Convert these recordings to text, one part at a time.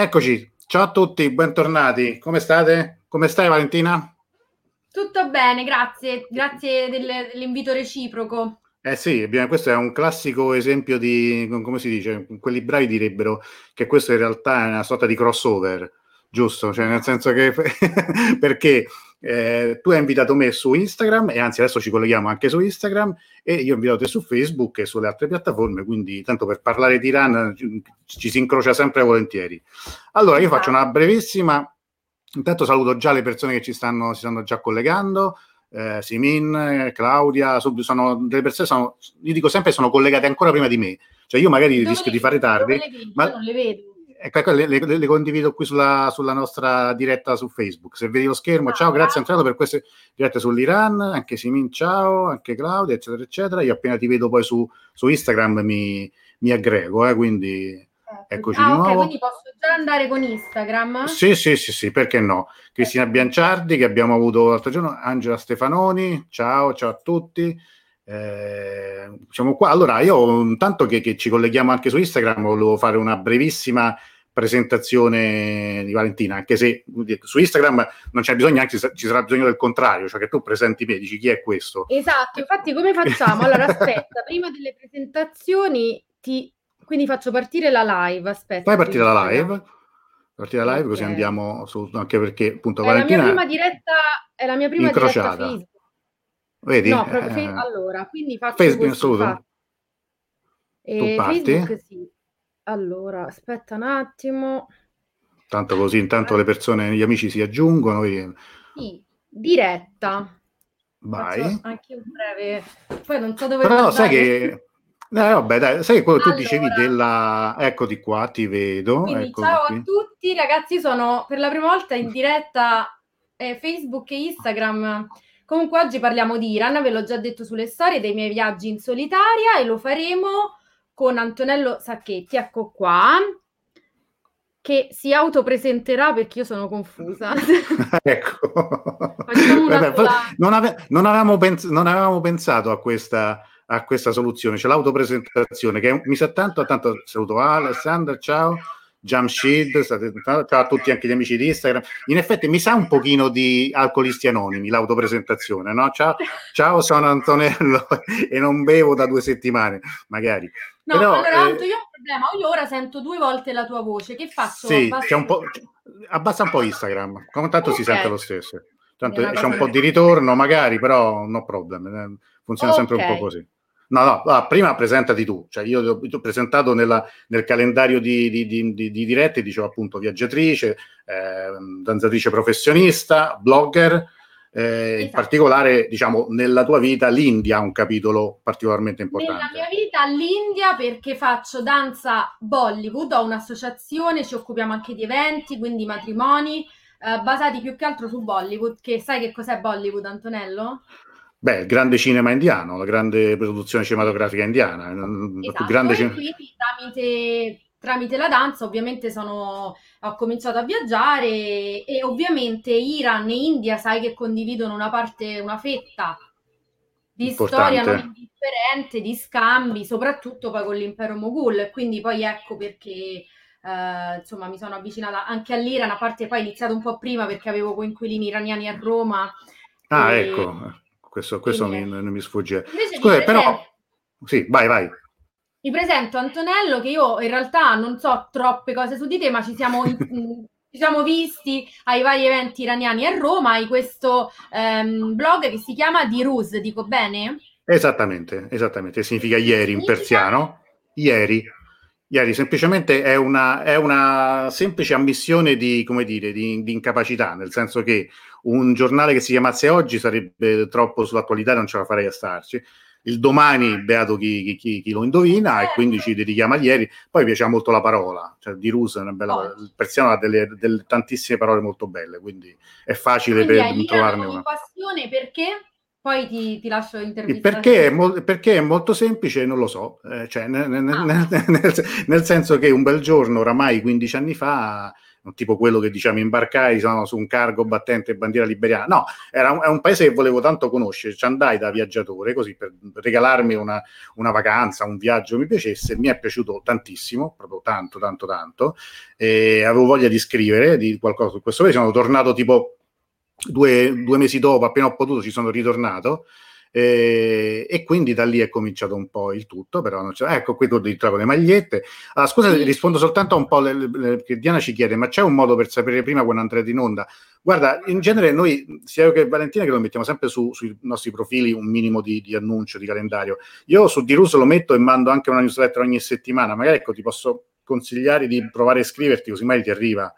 Eccoci, ciao a tutti, bentornati. Come state? Come stai Valentina? Tutto bene, grazie. Grazie del, dell'invito reciproco. Eh sì, abbiamo, questo è un classico esempio di, come si dice, quelli bravi direbbero che questo in realtà è una sorta di crossover, giusto? Cioè nel senso che perché eh, tu hai invitato me su Instagram e anzi adesso ci colleghiamo anche su Instagram e io ho invitato te su Facebook e sulle altre piattaforme, quindi tanto per parlare di Iran ci, ci si incrocia sempre volentieri. Allora io faccio una brevissima, intanto saluto già le persone che ci stanno, si stanno già collegando, eh, Simin, Claudia, sono delle persone, sono, io dico sempre sono collegate ancora prima di me, cioè io magari Dove rischio le- di fare tardi, ma non le vedo. Ecco, le, le- le condivido qui sulla, sulla nostra diretta su Facebook. Se vedi lo schermo, ciao, grazie. Antonello per queste dirette sull'Iran, anche Simin, ciao, anche Claudia, eccetera, eccetera. Io appena ti vedo poi su, su Instagram mi, mi aggrego, eh, quindi eccoci ah, di ok, nuovo. quindi posso già andare con Instagram? Sì, sì, sì, sì, perché no? Cristina Bianciardi che abbiamo avuto l'altro giorno, Angela Stefanoni, ciao, ciao a tutti. Eh, siamo qua. Allora, io intanto che, che ci colleghiamo anche su Instagram, volevo fare una brevissima presentazione di Valentina, anche se su Instagram non c'è bisogno, anche ci sarà bisogno del contrario, cioè che tu presenti me, dici chi è questo. Esatto, infatti come facciamo? Allora aspetta, prima delle presentazioni ti... quindi faccio partire la live, aspetta. Fai partire la live, partire la live così Ok. andiamo su, anche perché appunto È la mia Valentina, prima diretta, è la mia prima diretta Incrociata. Facebook. Vedi? No, proprio Eh, fe- allora, quindi faccio Facebook fa- Eh? Facebook sì. Allora, aspetta un attimo. Tanto così intanto le persone, gli amici si aggiungono. e- Sì, diretta. Vai. Faccio anche un breve. Poi non so dove Però guardare. sai che... Eh, vabbè, dai, sai che quello tu dicevi Allora. della... Eccoti qua, ti vedo. Quindi eccoli ciao qui. a tutti, ragazzi, sono per la prima volta in diretta eh, Facebook e Instagram. Comunque oggi parliamo di Iran, ve l'ho già detto sulle storie dei miei viaggi in solitaria e lo faremo con Antonello Sacchetti, ecco qua, che si autopresenterà perché io sono confusa. ecco. Vabbè, non, ave- non avevamo pens- non avevamo pensato a questa, a questa soluzione, c'è l'autopresentazione che mi sa tanto, tanto saluto Alessandra, ciao. Jamshid, ciao a tutti anche gli amici di Instagram. In effetti mi sa un pochino di alcolisti anonimi l'autopresentazione, no? Ciao, ciao sono Antonello e non bevo da due settimane, magari. No, Però, allora eh, Anto, io ho un problema, io ora sento due volte la tua voce, che faccio? Sì, c'è un po', abbassa un po' Instagram, come tanto si Ok. sente lo stesso. Tanto c'è un po' di ritorno, magari, però no problem. eh, Funziona sempre un po' così. No, no, allora, prima presentati tu, cioè io ti ho, presentato nella- nel calendario di, di, di, di- di dirette, dicevo appunto viaggiatrice, eh, danzatrice professionista, blogger, eh, in Esatto. particolare diciamo nella tua vita l'India ha un capitolo particolarmente importante. Nella mia vita all'India perché faccio danza Bollywood, ho un'associazione, ci occupiamo anche di eventi, quindi matrimoni, eh, basati più che altro su Bollywood, che sai che cos'è Bollywood, Antonello? Beh, il grande cinema indiano, la grande produzione cinematografica indiana. Esatto, grande cin- quindi tramite, tramite, la danza ovviamente sono, ho cominciato a viaggiare e ovviamente Iran e India sai che condividono una parte, una fetta di Importante. storia non indifferente, di scambi, soprattutto poi con l'impero Moghul. Quindi poi ecco perché eh, insomma mi sono avvicinata anche all'Iran, a parte poi iniziato un po' prima perché avevo coinquilini iraniani a Roma. Ah, e... ecco questo, questo mi, non mi sfugge. Scusa, però... Sì, vai, vai. Mi presento Antonello, che io in realtà non so troppe cose su di te, ma ci siamo, ci siamo visti ai vari eventi iraniani a Roma. Hai questo um, blog che si chiama Diruz, dico bene? Esattamente, esattamente. Significa ieri in persiano. Ieri. Ieri semplicemente è una, è una semplice ammissione di, come dire, di, di incapacità, nel senso che un giornale che si chiamasse oggi sarebbe troppo sull'attualità, non ce la farei a starci. Il domani, beato chi, chi, chi lo indovina, e quindi ci dedichiamo a ieri. Poi mi piace molto la parola, cioè di Rus è una bella oh. Il persiano ha delle, delle, tantissime parole molto belle, quindi è facile quindi per trovarne una. passione perché? Poi ti, ti lascio intervistare. Perché è, mo- perché è molto semplice, non lo so. Eh, cioè, nel, nel, ah. nel, nel, senso che un bel giorno, oramai 15 anni fa, tipo quello che diciamo imbarcai sono su un cargo battente bandiera liberiana. No, era un, un paese che volevo tanto conoscere, ci andai da viaggiatore così per regalarmi una, una vacanza, un viaggio che mi piacesse, mi è piaciuto tantissimo, proprio tanto, tanto, tanto, e avevo voglia di scrivere di qualcosa su questo paese, sono tornato tipo due, due mesi dopo, appena ho potuto, ci sono ritornato e, e, quindi da lì è cominciato un po' il tutto, però non c'è, ecco qui tu trovo le magliette. Allora, scusa, sì. rispondo soltanto a un po' le, le, che Diana ci chiede, ma c'è un modo per sapere prima quando andrete in onda? Guarda, in genere noi, sia io che Valentina, che lo mettiamo sempre su, sui nostri profili un minimo di, di, annuncio, di calendario. Io su Dirus lo metto e mando anche una newsletter ogni settimana, magari ecco ti posso consigliare di provare a iscriverti così mai ti arriva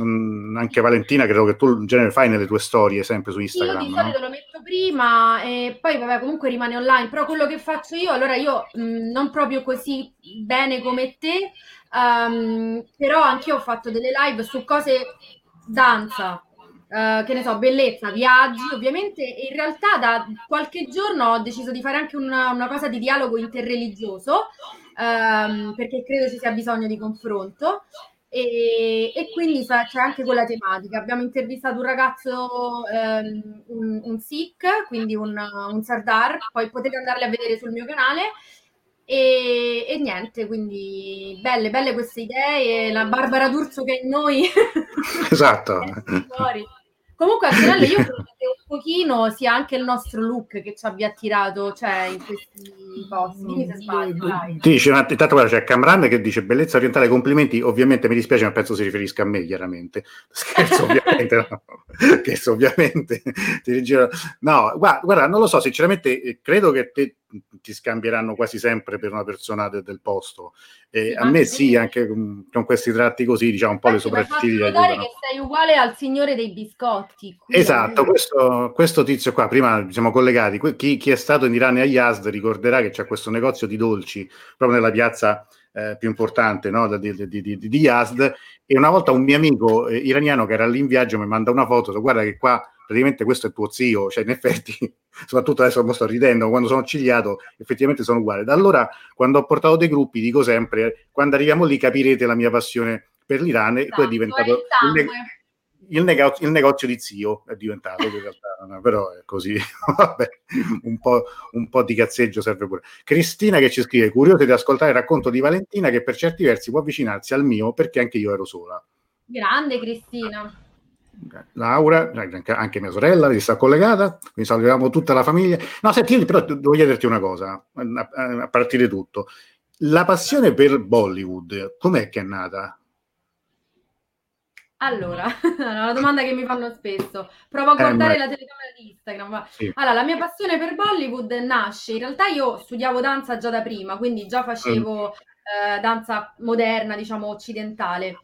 Mm, anche Valentina, credo che tu in genere fai nelle tue storie sempre su Instagram. Io di solito no? lo metto prima e poi vabbè comunque rimane online, però quello che faccio io, allora io mh, mm, non proprio così bene come te, um, però anch'io ho fatto delle live su cose danza, Uh, che ne so, bellezza, viaggi, ovviamente in realtà da qualche giorno ho deciso di fare anche una, una cosa di dialogo interreligioso um, perché credo ci sia bisogno di confronto e, e, quindi c'è anche quella tematica. Abbiamo intervistato un ragazzo, ehm, un, un Sikh, quindi un, un Sardar, poi potete andarle a vedere sul mio canale. E, e, niente, quindi belle, belle queste idee. La Barbara D'Urso che è in noi. Esatto. Comunque, Antonello, io credo che un pochino sia anche il nostro look che ci abbia attirato, cioè, in questi posti. Dimmi se sbaglio, dai. Dice, intanto guarda, c'è Camran che dice bellezza orientale, complimenti. Ovviamente mi dispiace, ma penso si riferisca a me, chiaramente. Scherzo, Scherzo, ovviamente. Ti rigiro. No, guarda, guarda, non lo so, sinceramente, eh, credo che te ti scambieranno quasi sempre per una persona de- del posto. E a me sì, anche con, con, questi tratti così, diciamo un po' le sopracciglia. Ma che sei uguale al signore dei biscotti. Quindi. Esatto, questo, questo, tizio qua, prima siamo collegati, chi, chi, è stato in Iran e a Yazd ricorderà che c'è questo negozio di dolci proprio nella piazza eh, più importante no? di, di, di, di, Yazd e una volta un mio amico eh, iraniano che era lì in viaggio mi manda una foto, guarda che qua praticamente questo è tuo zio, cioè in effetti, soprattutto adesso sto ridendo, quando sono cigliato, effettivamente sono uguale. Da allora, quando ho portato dei gruppi, dico sempre, quando arriviamo lì capirete la mia passione per l'Iran e poi è esatto, diventato il, ne- il, negozio, il, negozio, di zio, è diventato in realtà, però è così, vabbè, un po', un po' di cazzeggio serve pure. Cristina che ci scrive, curiosa di ascoltare il racconto di Valentina che per certi versi può avvicinarsi al mio perché anche io ero sola. Grande Cristina. Laura, anche mia sorella si sta collegata, quindi salutiamo tutta la famiglia. No, senti, però devo chiederti una cosa, a, partire tutto. La passione per Bollywood, com'è che è nata? Allora, una domanda che mi fanno spesso. Provo a eh, guardare eh, la telecamera di Instagram. Sì. Allora, la mia passione per Bollywood nasce, in realtà io studiavo danza già da prima, quindi già facevo mm. eh, danza moderna, diciamo occidentale.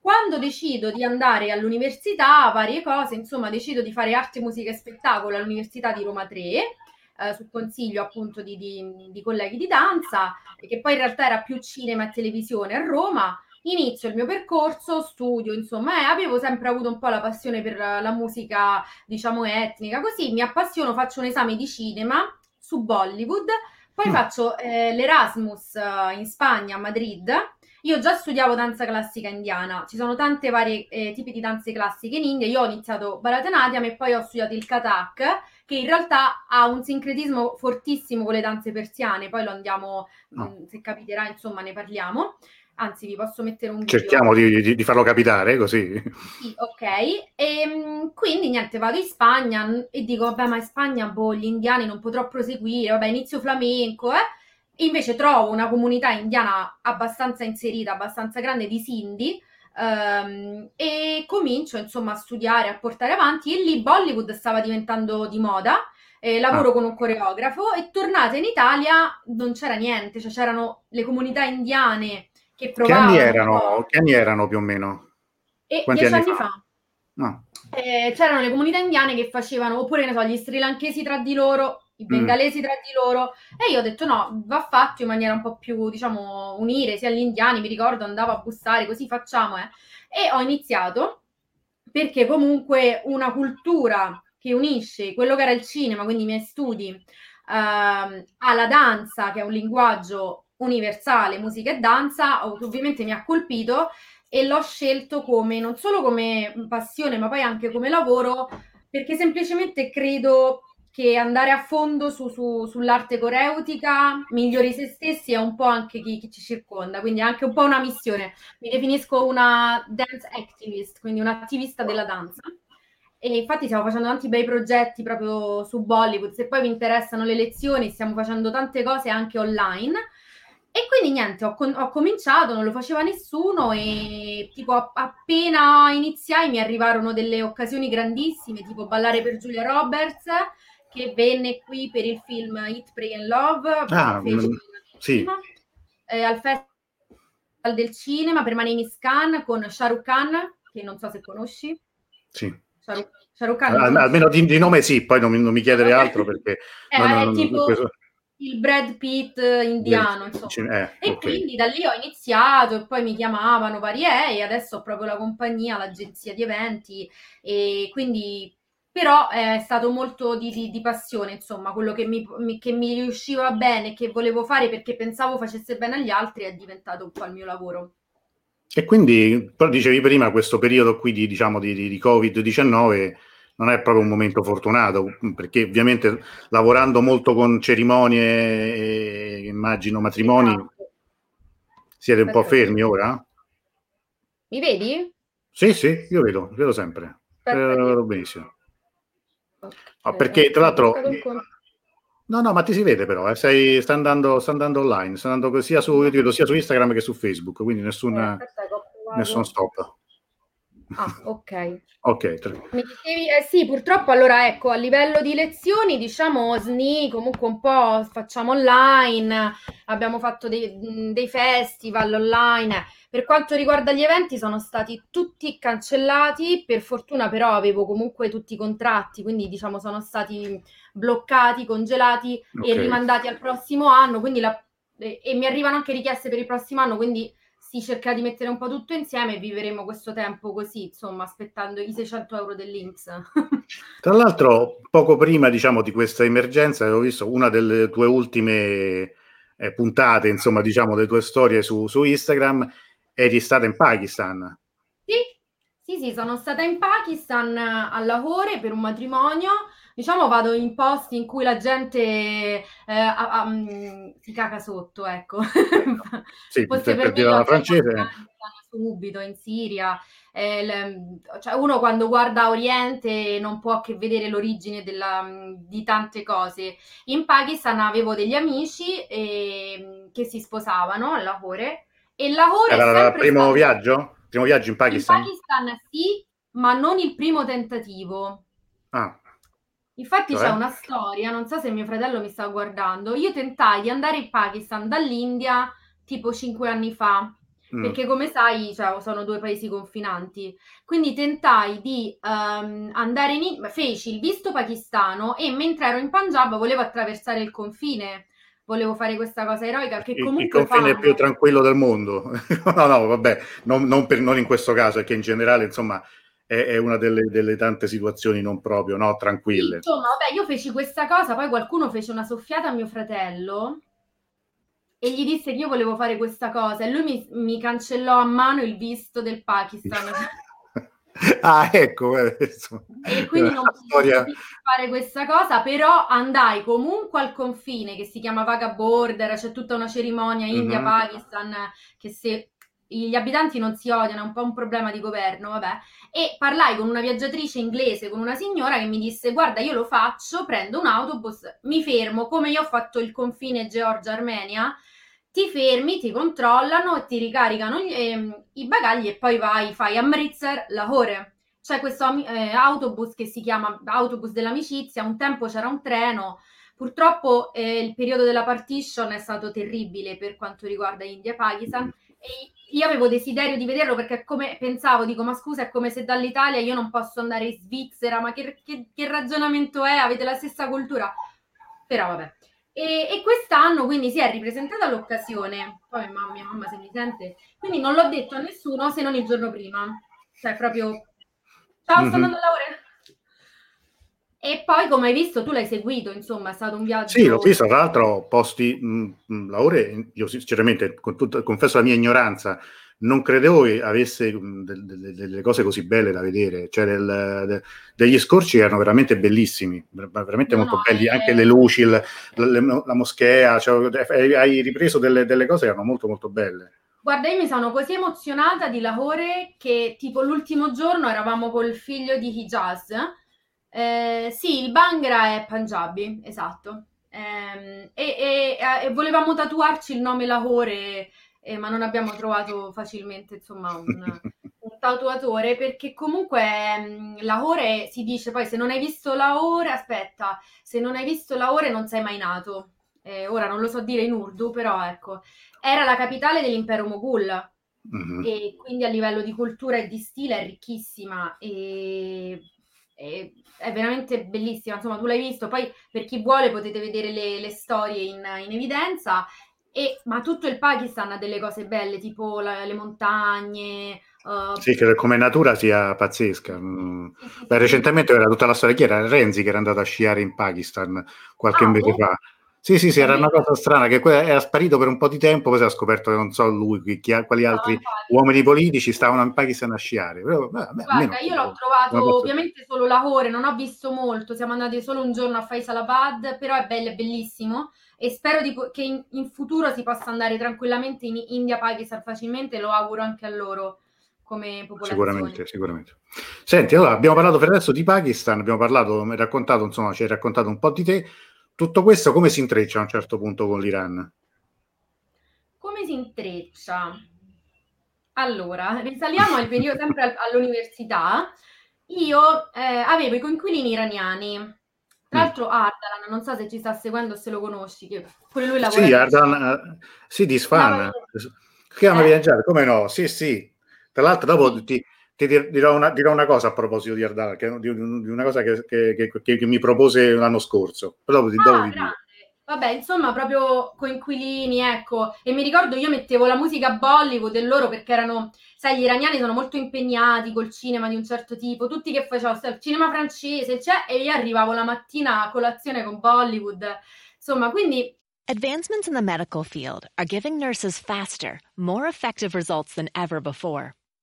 Quando decido di andare all'università, varie cose, insomma, decido di fare arte, musica e spettacolo all'Università di Roma 3, eh, sul consiglio appunto di, di, di, colleghi di danza, che poi in realtà era più cinema e televisione a Roma. Inizio il mio percorso, studio, insomma, e avevo sempre avuto un po' la passione per la musica, diciamo, etnica, così mi appassiono, faccio un esame di cinema su Bollywood, poi mm. faccio eh, l'Erasmus eh, in Spagna, a Madrid. Io già studiavo danza classica indiana, ci sono tante varie eh, tipi di danze classiche in India. Io ho iniziato Bharatanatyam e poi ho studiato il Kathak, che in realtà ha un sincretismo fortissimo con le danze persiane. Poi lo andiamo, no. mh, mm, se capiterà, insomma, ne parliamo. Anzi, vi posso mettere un video. Cerchiamo di, di, di farlo capitare, così. Sì, ok. E, ehm, quindi, niente, vado in Spagna e dico, vabbè, ma in Spagna, boh, gli indiani non potrò proseguire, vabbè, inizio flamenco, eh. Invece trovo una comunità indiana abbastanza inserita, abbastanza grande di Sindhi, um, e comincio, insomma, a studiare, a portare avanti, e lì Bollywood stava diventando di moda, eh, lavoro ah. con un coreografo, e tornata in Italia non c'era niente, cioè c'erano le comunità indiane che provavano... Che anni erano, che anni erano più o meno? E Quanti dieci anni, anni fa? fa. No. Eh, c'erano le comunità indiane che facevano, oppure ne so, gli sri lankesi tra di loro, i mm. bengalesi mm. tra di loro, e io ho detto no, va fatto in maniera un po' più, diciamo, unire sia gli indiani, mi ricordo, andavo a bussare, così facciamo, eh. E ho iniziato, perché comunque una cultura che unisce quello che era il cinema, quindi i miei studi, ehm, alla danza, che è un linguaggio universale, musica e danza, ovviamente mi ha colpito e l'ho scelto come non solo come passione, ma poi anche come lavoro, perché semplicemente credo che andare a fondo su, su, sull'arte coreutica migliori se stessi e un po' anche chi, chi, ci circonda, quindi è anche un po' una missione. Mi definisco una dance activist, quindi un'attivista della danza. E infatti stiamo facendo tanti bei progetti proprio su Bollywood. Se poi vi interessano le lezioni, stiamo facendo tante cose anche online e quindi niente, ho, con- ho, cominciato, non lo faceva nessuno e tipo appena iniziai mi arrivarono delle occasioni grandissime, tipo ballare per Giulia Roberts, che venne qui per il film Hit, Pray and Love, ah, mh, mm, sì. eh, al Festival del Cinema per Manini Scan con Shahrukh Khan, che non so se conosci. Sì. Shahrukh, Shahrukh Khan. Al, almeno di, di, nome sì, poi non, non mi chiedere altro perché... Eh, non, è non, tipo... Questo il Brad Pitt indiano, insomma. Eh, e okay. quindi da lì ho iniziato e poi mi chiamavano varie e adesso ho proprio la compagnia, l'agenzia di eventi e quindi però è stato molto di, di, di passione, insomma, quello che mi, mi, che mi riusciva bene, che volevo fare perché pensavo facesse bene agli altri è diventato un po' il mio lavoro. E quindi, però dicevi prima, questo periodo qui di, diciamo, di, di Covid-19 non è proprio un momento fortunato, perché ovviamente lavorando molto con cerimonie e immagino matrimoni, esatto. siete un po' fermi ora? Mi vedi? Sì, sì, io vedo, vedo sempre. Eh, benissimo. Okay. No, perché tra l'altro... No, no, ma ti si vede però, eh. Sei, sta, andando, sta, andando, online, sta andando sia su, io vedo sia su Instagram che su Facebook, quindi nessun, eh, nessun stop. Ah, ok. ok. Mi dicevi, eh sì, purtroppo allora ecco, a livello di lezioni, diciamo SNI comunque un po' facciamo online, abbiamo fatto dei, dei festival online. Per quanto riguarda gli eventi sono stati tutti cancellati, per fortuna però avevo comunque tutti i contratti, quindi diciamo sono stati bloccati, congelati okay. e rimandati al prossimo anno, quindi la, e, e mi arrivano anche richieste per il prossimo anno, quindi si cerca di mettere un po' tutto insieme e vivremo questo tempo così, insomma, aspettando i 600 euro dell'Inps. Tra l'altro, poco prima, diciamo, di questa emergenza, avevo visto una delle tue ultime eh, puntate, insomma, diciamo, delle tue storie su, su Instagram, eri stata in Pakistan. Sì, sì, sì, sono stata in Pakistan a Lahore per un matrimonio diciamo vado in posti in cui la gente eh, a, a, um, si caga sotto, ecco. Sì, Fosse per, per dire la francese. Subito in Siria. Eh, le, cioè uno quando guarda Oriente non può che vedere l'origine della, di tante cose. In Pakistan avevo degli amici eh, che si sposavano a Lahore e Lahore era il primo stato... viaggio? Primo viaggio in Pakistan? In Pakistan sì, ma non il primo tentativo. Ah. Infatti cioè? c'è una storia, non so se mio fratello mi sta guardando. Io tentai di andare in Pakistan dall'India tipo cinque anni fa, mm. perché come sai cioè, sono due paesi confinanti. Quindi tentai di um, andare in... feci il visto pakistano e mentre ero in Punjab volevo attraversare il confine volevo fare questa cosa eroica che comunque il confine fanno. più tranquillo del mondo. no, no, vabbè, non, non per- non in questo caso, è che in generale, insomma, è, è una delle, delle tante situazioni non proprio, no, tranquille. Insomma, vabbè, io feci questa cosa, poi qualcuno fece una soffiata a mio fratello e gli disse che io volevo fare questa cosa e lui mi, mi cancellò a mano il visto del Pakistan. ah, ecco, eh, insomma, E quindi non storia... potevo fare questa cosa, però andai comunque al confine che si chiama Vaga Border, c'è tutta una cerimonia Mhm. India-Pakistan che se gli abitanti non si odiano, è un po' un problema di governo, vabbè. E parlai con una viaggiatrice inglese, con una signora che mi disse: Guarda, io lo faccio, prendo un autobus, mi fermo, come io ho fatto il confine Georgia-Armenia, ti fermi, ti controllano ti ricaricano ehm, i bagagli e poi vai, fai Amritsar, Lahore. C'è questo eh, autobus che si chiama autobus dell'amicizia, un tempo c'era un treno, purtroppo eh, il periodo della partition è stato terribile per quanto riguarda India e Pakistan e io avevo desiderio di vederlo perché come pensavo, dico ma scusa è come se dall'Italia io non posso andare in Svizzera, ma che, che- che ragionamento è? Avete la stessa cultura? Però vabbè. E, e quest'anno quindi si è ripresentata l'occasione, poi mamma, mia mamma se mi sente, quindi non l'ho detto a nessuno se non il giorno prima, cioè proprio ciao sto Mhm. andando a lavorare. E poi come hai visto tu l'hai seguito, insomma è stato un viaggio... Sì, l'ho visto, tra l'altro posti, mh, mh, la ore, io sinceramente, con tutta- confesso la mia ignoranza, non credevo che avesse mh, del- del- delle cose così belle da vedere, cioè del- de- degli scorci erano veramente bellissimi, ver- veramente No, molto no, belli, è- anche le luci, il- le- la moschea, cioè, hai hai ripreso delle, delle cose che erano molto molto belle. Guarda, io mi sono così emozionata di Lahore che tipo l'ultimo giorno eravamo col figlio di Hijaz. Eh, sì, il Bangra è Punjabi, esatto. Ehm, e, e- e volevamo tatuarci il nome Lahore, eh, ma non abbiamo trovato facilmente, insomma, un, un tatuatore perché comunque ehm, Lahore si dice poi se non hai visto Lahore, aspetta, se non hai visto Lahore non sei mai nato. Eh, ora non lo so dire in urdu, però ecco, era la capitale dell'impero Moghul Mhm. e quindi a livello di cultura e di stile è ricchissima e, e- è veramente bellissima. Insomma, tu l'hai visto, poi per chi vuole potete vedere le, le storie in, in evidenza. E, ma tutto il Pakistan ha delle cose belle, tipo la- le montagne. eh, Sì, che come natura sia pazzesca. Mm. Beh, recentemente era tutta la storia, chi era? Renzi che era andato a sciare in Pakistan qualche Ah, mese oh. fa. Sì, sì, sì, era una cosa strana che era sparito per un po' di tempo, poi si è scoperto che non so lui, chi- chi- quali No, altri infatti. uomini politici stavano in Pakistan a sciare. Però, beh, Guarda, io l'ho trovato ovviamente solo Lahore, non ho visto molto, siamo andati solo un giorno a Faisalabad, però è bello, è bellissimo e spero di che in, in futuro si possa andare tranquillamente in India, Pakistan facilmente, lo auguro anche a loro come popolazione. Sicuramente, sicuramente. Senti, allora abbiamo parlato per adesso di Pakistan, abbiamo parlato, mi hai raccontato, insomma, ci hai raccontato un po' di te. Tutto questo come si intreccia a un certo punto con l'Iran? Come si intreccia? Allora, risaliamo al periodo sempre al- all'università. Io eh, avevo i coinquilini iraniani. Tra Mm. l'altro Ardalan, non so se ci sta seguendo o se lo conosci, che pure lui lavora Sì, Ardan, eh, sì, di Sfan. Lavora- Che ama Eh? viaggiare, come no? Sì, sì. Tra l'altro dopo ti, ti dir- dirò, una, dirò una cosa a proposito di Ardan, che, di, un- di una cosa che, che- che- che mi propose l'anno scorso. Però dopo, ti- dopo Ah, grande. Vabbè, insomma, proprio coinquilini, ecco. E mi ricordo io mettevo la musica Bollywood e loro perché erano, sai, gli iraniani sono molto impegnati col cinema di un certo tipo, tutti che facevano il cinema francese, c'è, e io arrivavo la mattina a colazione con Bollywood. Insomma, quindi Advancements in the medical field are giving nurses faster, more effective results than ever before.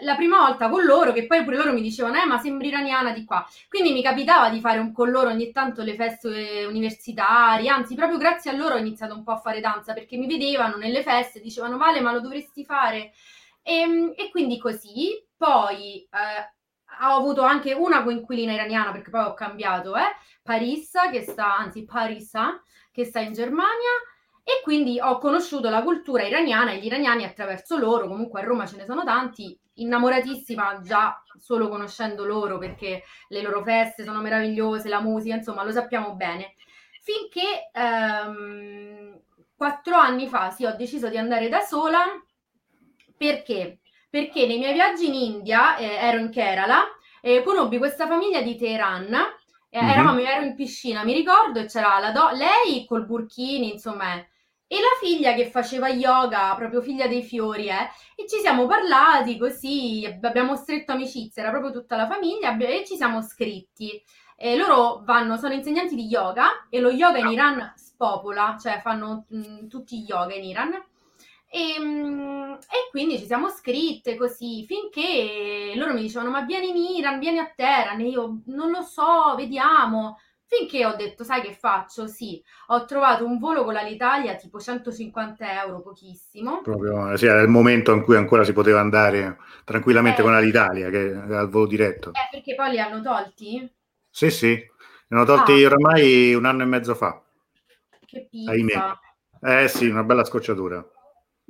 La prima volta con loro, che poi pure loro mi dicevano, eh, ma sembri iraniana di qua. Quindi mi capitava di fare un, con loro ogni tanto le feste universitarie, anzi, proprio grazie a loro ho iniziato un po' a fare danza, perché mi vedevano nelle feste, dicevano, Vale, ma lo dovresti fare. E, ehm, e quindi così, poi eh, ho avuto anche una coinquilina iraniana, perché poi ho cambiato, eh, Parissa, che sta, anzi Parissa, che sta in Germania, e quindi ho conosciuto la cultura iraniana e gli iraniani attraverso loro, comunque a Roma ce ne sono tanti, innamoratissima già solo conoscendo loro perché le loro feste sono meravigliose, la musica, insomma lo sappiamo bene. Finché ehm, quattro anni fa sì, ho deciso di andare da sola perché? Perché nei miei viaggi in India, eh, ero in Kerala, eh, conobbi questa famiglia di Teheran eh, mm-hmm. eravamo, ero in piscina, mi ricordo, e c'era la do- lei col burkini, insomma, e la figlia che faceva yoga, proprio figlia dei fiori, eh, e ci siamo parlati così, abbiamo stretto amicizia, era proprio tutta la famiglia e ci siamo scritti. E loro vanno, sono insegnanti di yoga e lo yoga in Iran spopola, cioè fanno mh, mm, tutti yoga in Iran. E, mm, e, quindi ci siamo scritte così finché loro mi dicevano: Ma vieni in Iran, vieni a Teheran. E io non lo so, vediamo. Finché ho detto, sai che faccio? Sì, ho trovato un volo con l'Alitalia tipo 150 euro, pochissimo. Proprio, sì, era il momento in cui ancora si poteva andare tranquillamente eh, con l'Alitalia, che era il volo diretto. Eh, perché poi li hanno tolti? Sì, sì, li hanno tolti ah. oramai un anno e mezzo fa. Che pizza. Eh sì, una bella scocciatura.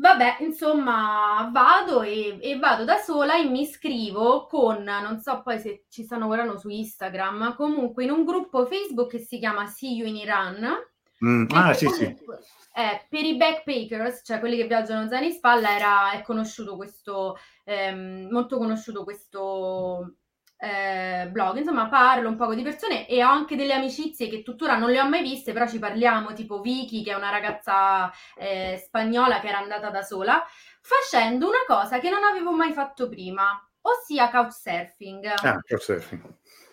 Vabbè, insomma, vado e, e, vado da sola e mi iscrivo con, non so poi se ci stanno guardando su Instagram, comunque in un gruppo Facebook che si chiama See You in Iran. Mm, ah, sì, sì. Eh, per i backpackers, cioè quelli che viaggiano zaini in spalla, era, è conosciuto questo, ehm, molto conosciuto questo eh, blog, insomma parlo un po' di persone e ho anche delle amicizie che tuttora non le ho mai viste, però ci parliamo, tipo Vicky che è una ragazza eh, spagnola che era andata da sola, facendo una cosa che non avevo mai fatto prima, ossia couchsurfing. Ah, couchsurfing.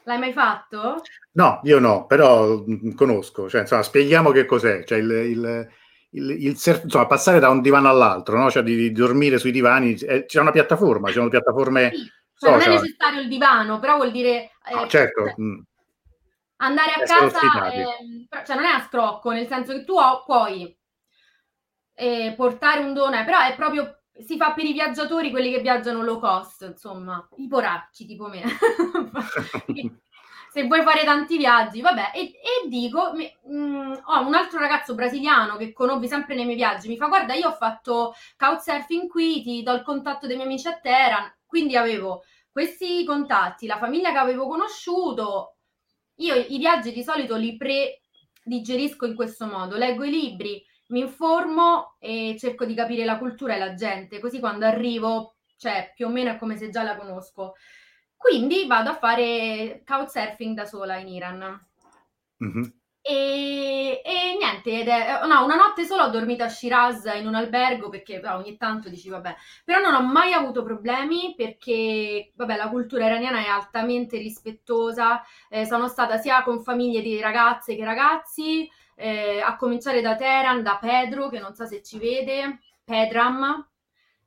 L'hai mai fatto? No, io no, però mm, conosco, cioè, insomma, spieghiamo che cos'è, cioè il, il, il, il surf, insomma, passare da un divano all'altro, no? cioè di, di dormire sui divani, eh, c'è una piattaforma, ci sono piattaforme... Sì cioè, non è necessario il divano, però vuol dire... Eh, ah, certo. Cioè, mm. andare a casa, eh, cioè non è a scrocco, nel senso che tu puoi eh, portare un dono, però è proprio si fa per i viaggiatori, quelli che viaggiano low cost, insomma, i poracci tipo me. Se vuoi fare tanti viaggi, vabbè, e, e dico, mh, mm, ho un altro ragazzo brasiliano che conobbi sempre nei miei viaggi, mi fa guarda, io ho fatto couchsurfing qui, ti do il contatto dei miei amici a Teheran, quindi avevo questi contatti, la famiglia che avevo conosciuto. Io i viaggi di solito li predigerisco in questo modo, leggo i libri, mi informo e cerco di capire la cultura e la gente, così quando arrivo, cioè più o meno è come se già la conosco. Quindi vado a fare couchsurfing da sola in Iran. Mm-hmm. E, e, niente, è, no, una notte solo ho dormito a Shiraz in un albergo perché no, ogni tanto dici vabbè, però non ho mai avuto problemi perché vabbè, la cultura iraniana è altamente rispettosa, eh, sono stata sia con famiglie di ragazze che ragazzi, eh, a cominciare da Teheran, da Pedro che non so se ci vede, Pedram,